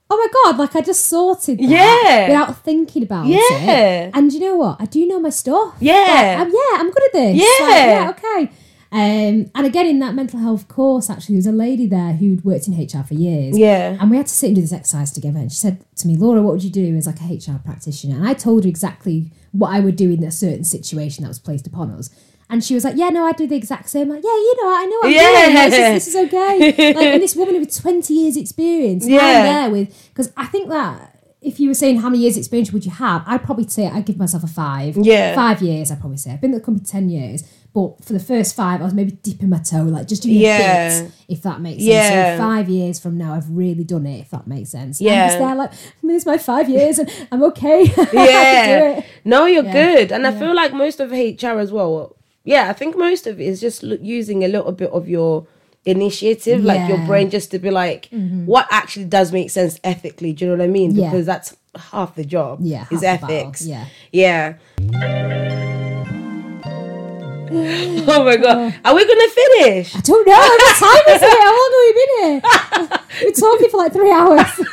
Speaker 2: "Oh my god!" Like I just sorted that
Speaker 1: Yeah.
Speaker 2: without thinking about
Speaker 1: Yeah.
Speaker 2: it. And you know what? I do know my stuff.
Speaker 1: Yeah.
Speaker 2: Like, I'm, yeah, I'm good at this.
Speaker 1: Yeah.
Speaker 2: Like, yeah, okay. Um, and again, in that mental health course, actually, there was a lady there who'd worked in HR for years.
Speaker 1: Yeah.
Speaker 2: And we had to sit and do this exercise together. And she said to me, Laura, what would you do as like a HR practitioner? And I told her exactly what I would do in a certain situation that was placed upon us. And she was like, Yeah, no, I'd do the exact same. I'm like, yeah, you know, I know I'm
Speaker 1: Yeah.
Speaker 2: doing. Like, This, is, this is okay. like, and this woman with 20 years experience,
Speaker 1: Yeah.
Speaker 2: I'm there with, because I think that if you were saying how many years experience would you have, I'd probably say I'd give myself a five.
Speaker 1: Yeah.
Speaker 2: Five years, I'd probably say. I've been at the company 10 years. But for the first five, I was maybe dipping my toe, like just doing
Speaker 1: Yeah.
Speaker 2: a bit, if that makes sense.
Speaker 1: Yeah.
Speaker 2: So five years from now, I've really done it, if that makes sense.
Speaker 1: Yeah.
Speaker 2: I'm just there like, I mean, it's my five years and I'm okay. I can do
Speaker 1: yeah. No, you're
Speaker 2: Yeah.
Speaker 1: good. And I feel like most of HR as well. Yeah, I think most of it is just using a little bit of your initiative, like your brain, just to be like, mm-hmm. what actually does make sense ethically. Do you know what I mean?
Speaker 2: Yeah.
Speaker 1: Because that's half the job.
Speaker 2: Yeah,
Speaker 1: is
Speaker 2: half the battle,
Speaker 1: ethics.
Speaker 2: yeah.
Speaker 1: Yeah. Oh. oh my god, oh. are we gonna finish?
Speaker 2: I don't know. What time is it? How long have we been here? We're talking for like three hours.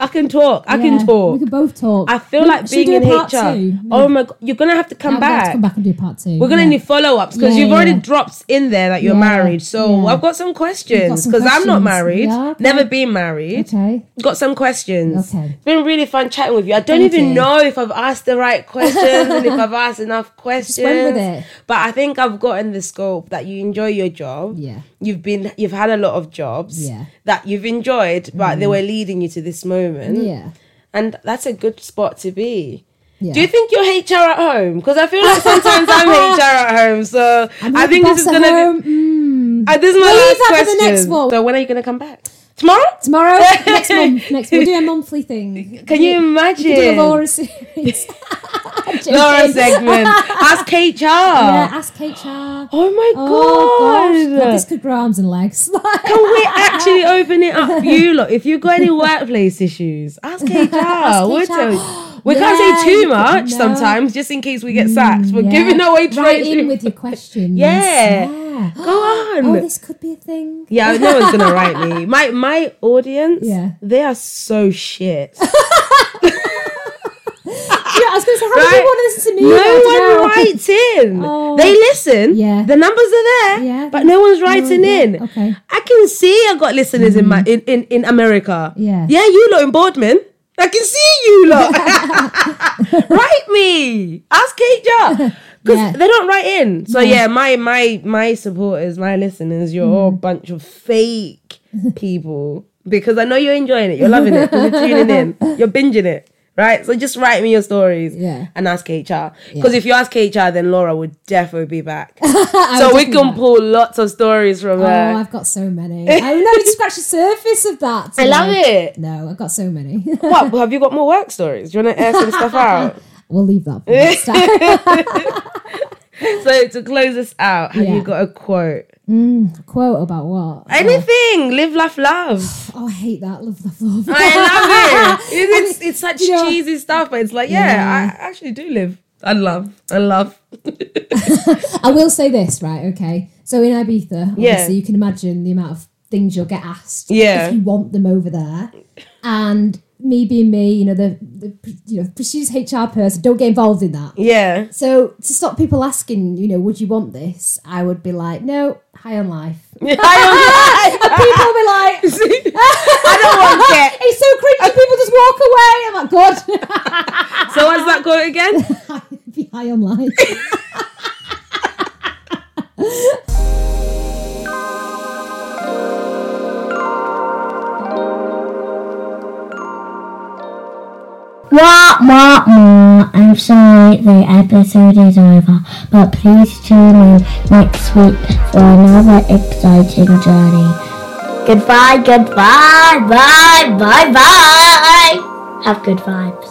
Speaker 1: I can talk. I
Speaker 2: Yeah,
Speaker 1: can talk.
Speaker 2: We can both talk.
Speaker 1: I feel
Speaker 2: We-
Speaker 1: like being in HR.
Speaker 2: two?
Speaker 1: Oh my god, you're gonna have to come
Speaker 2: Yeah, we'll to
Speaker 1: back.
Speaker 2: come back and do part two.
Speaker 1: We're gonna
Speaker 2: Yeah.
Speaker 1: need follow ups because you've already dropped in there that you're married. So. I've got some questions because I'm not married,
Speaker 2: okay.
Speaker 1: never been married.
Speaker 2: Okay.
Speaker 1: Got some questions.
Speaker 2: Okay.
Speaker 1: It's been really fun chatting with you. I don't
Speaker 2: Thank
Speaker 1: even
Speaker 2: you.
Speaker 1: know if I've asked the right questions and if I've asked enough questions.
Speaker 2: went with it.
Speaker 1: But I think I've gotten the scope that you enjoy your job.
Speaker 2: Yeah.
Speaker 1: You've been you've had a lot of jobs
Speaker 2: Yeah. Mm.
Speaker 1: that you've enjoyed, but they were leading you to this moment.
Speaker 2: Yeah.
Speaker 1: And that's a good spot to be.
Speaker 2: Yeah.
Speaker 1: Do you think you're HR at home? Because I feel like sometimes I'm HR at home. So
Speaker 2: I'm
Speaker 1: I think this is gonna be.
Speaker 2: Mm.
Speaker 1: Uh, this is my
Speaker 2: We'll
Speaker 1: last
Speaker 2: for
Speaker 1: question.
Speaker 2: the next one.
Speaker 1: So when are you gonna come back? Tomorrow?
Speaker 2: Tomorrow, next month, next we'll do a monthly thing.
Speaker 1: Can you
Speaker 2: We can do a
Speaker 1: imagine?
Speaker 2: Laura series.
Speaker 1: Laura segment. Ask HR.
Speaker 2: Yeah, ask HR.
Speaker 1: Oh my
Speaker 2: Oh
Speaker 1: god.
Speaker 2: gosh, this could grow arms and legs.
Speaker 1: Can we actually open it up for you lot? If you've got any workplace issues, ask HR. we'll
Speaker 2: HR.
Speaker 1: We
Speaker 2: Yeah,
Speaker 1: can't say too much
Speaker 2: no.
Speaker 1: sometimes, just in case we get sacked. We're
Speaker 2: Yeah.
Speaker 1: giving away training.
Speaker 2: in with your questions.
Speaker 1: Yeah.
Speaker 2: Yeah.
Speaker 1: Go on.
Speaker 2: Oh, this could be a thing.
Speaker 1: Yeah, no one's gonna write me. My my audience,
Speaker 2: Yeah.
Speaker 1: they are so shit.
Speaker 2: Yeah, I was going to say, how do
Speaker 1: Right?
Speaker 2: people want to listen to me?
Speaker 1: No one
Speaker 2: know.
Speaker 1: writes in.
Speaker 2: Oh.
Speaker 1: They listen.
Speaker 2: Yeah.
Speaker 1: The numbers are there.
Speaker 2: Yeah.
Speaker 1: But no one's writing
Speaker 2: yeah.
Speaker 1: in.
Speaker 2: Okay. Mm.
Speaker 1: I can see I got listeners in my in, in, in America.
Speaker 2: Yeah.
Speaker 1: Yeah, you lot in Boardman. I can see you lot. write me. Ask HR. Because
Speaker 2: Yeah.
Speaker 1: they don't write in. So yeah, my my my supporters, my listeners, you're all a
Speaker 2: Mm.
Speaker 1: bunch of fake people. Because I know you're enjoying it. You're loving it, You're tuning in. You're binging it. Right? So just write me your stories
Speaker 2: Yeah.
Speaker 1: and ask HR. Because if you ask HR, then Laura would definitely be back. So we can pull lots of stories from
Speaker 2: Oh,
Speaker 1: her.
Speaker 2: I've got so many. I know you scratch the surface of that.
Speaker 1: I love it.
Speaker 2: No, I've got so many.
Speaker 1: What? Have you got more work stories? Do you want to air some stuff out?
Speaker 2: we'll leave that for next time.
Speaker 1: So to close us out, have
Speaker 2: Yeah.
Speaker 1: you got a quote?
Speaker 2: Mm, quote about what?
Speaker 1: Anything. Live, laugh, love.
Speaker 2: Oh, I hate that. Love, love, love.
Speaker 1: I love it. It's, it's, it's such
Speaker 2: you know-
Speaker 1: cheesy stuff, but it's like, yeah,
Speaker 2: Yeah.
Speaker 1: I actually do live. I love. I love.
Speaker 2: I will say this, right? Okay. So in Ibiza,
Speaker 1: Yeah.
Speaker 2: obviously, you can imagine the amount of things you'll get asked
Speaker 1: Yeah.
Speaker 2: if you want them over there. And me being me, you know, the, the you know, prestigious HR person, don't get involved in that.
Speaker 1: Yeah.
Speaker 2: So to stop people asking, you know, would you want this? I would be like, no, high on life.
Speaker 1: I
Speaker 2: And people be like, I
Speaker 1: don't want it.
Speaker 2: it's so cringy. People just walk away. I'm like, God,
Speaker 1: So what's that quote again?
Speaker 2: be high on life.
Speaker 5: Wah, wah, wah. I'm sorry the episode is over, but please tune in next week for another exciting journey. Goodbye, goodbye, bye, bye, bye. Have good vibes.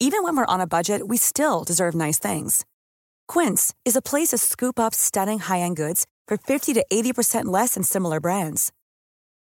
Speaker 6: Even when we're on a budget, we still deserve nice things. Quince is a place to scoop up stunning high end goods for 50 to 80% less than similar brands.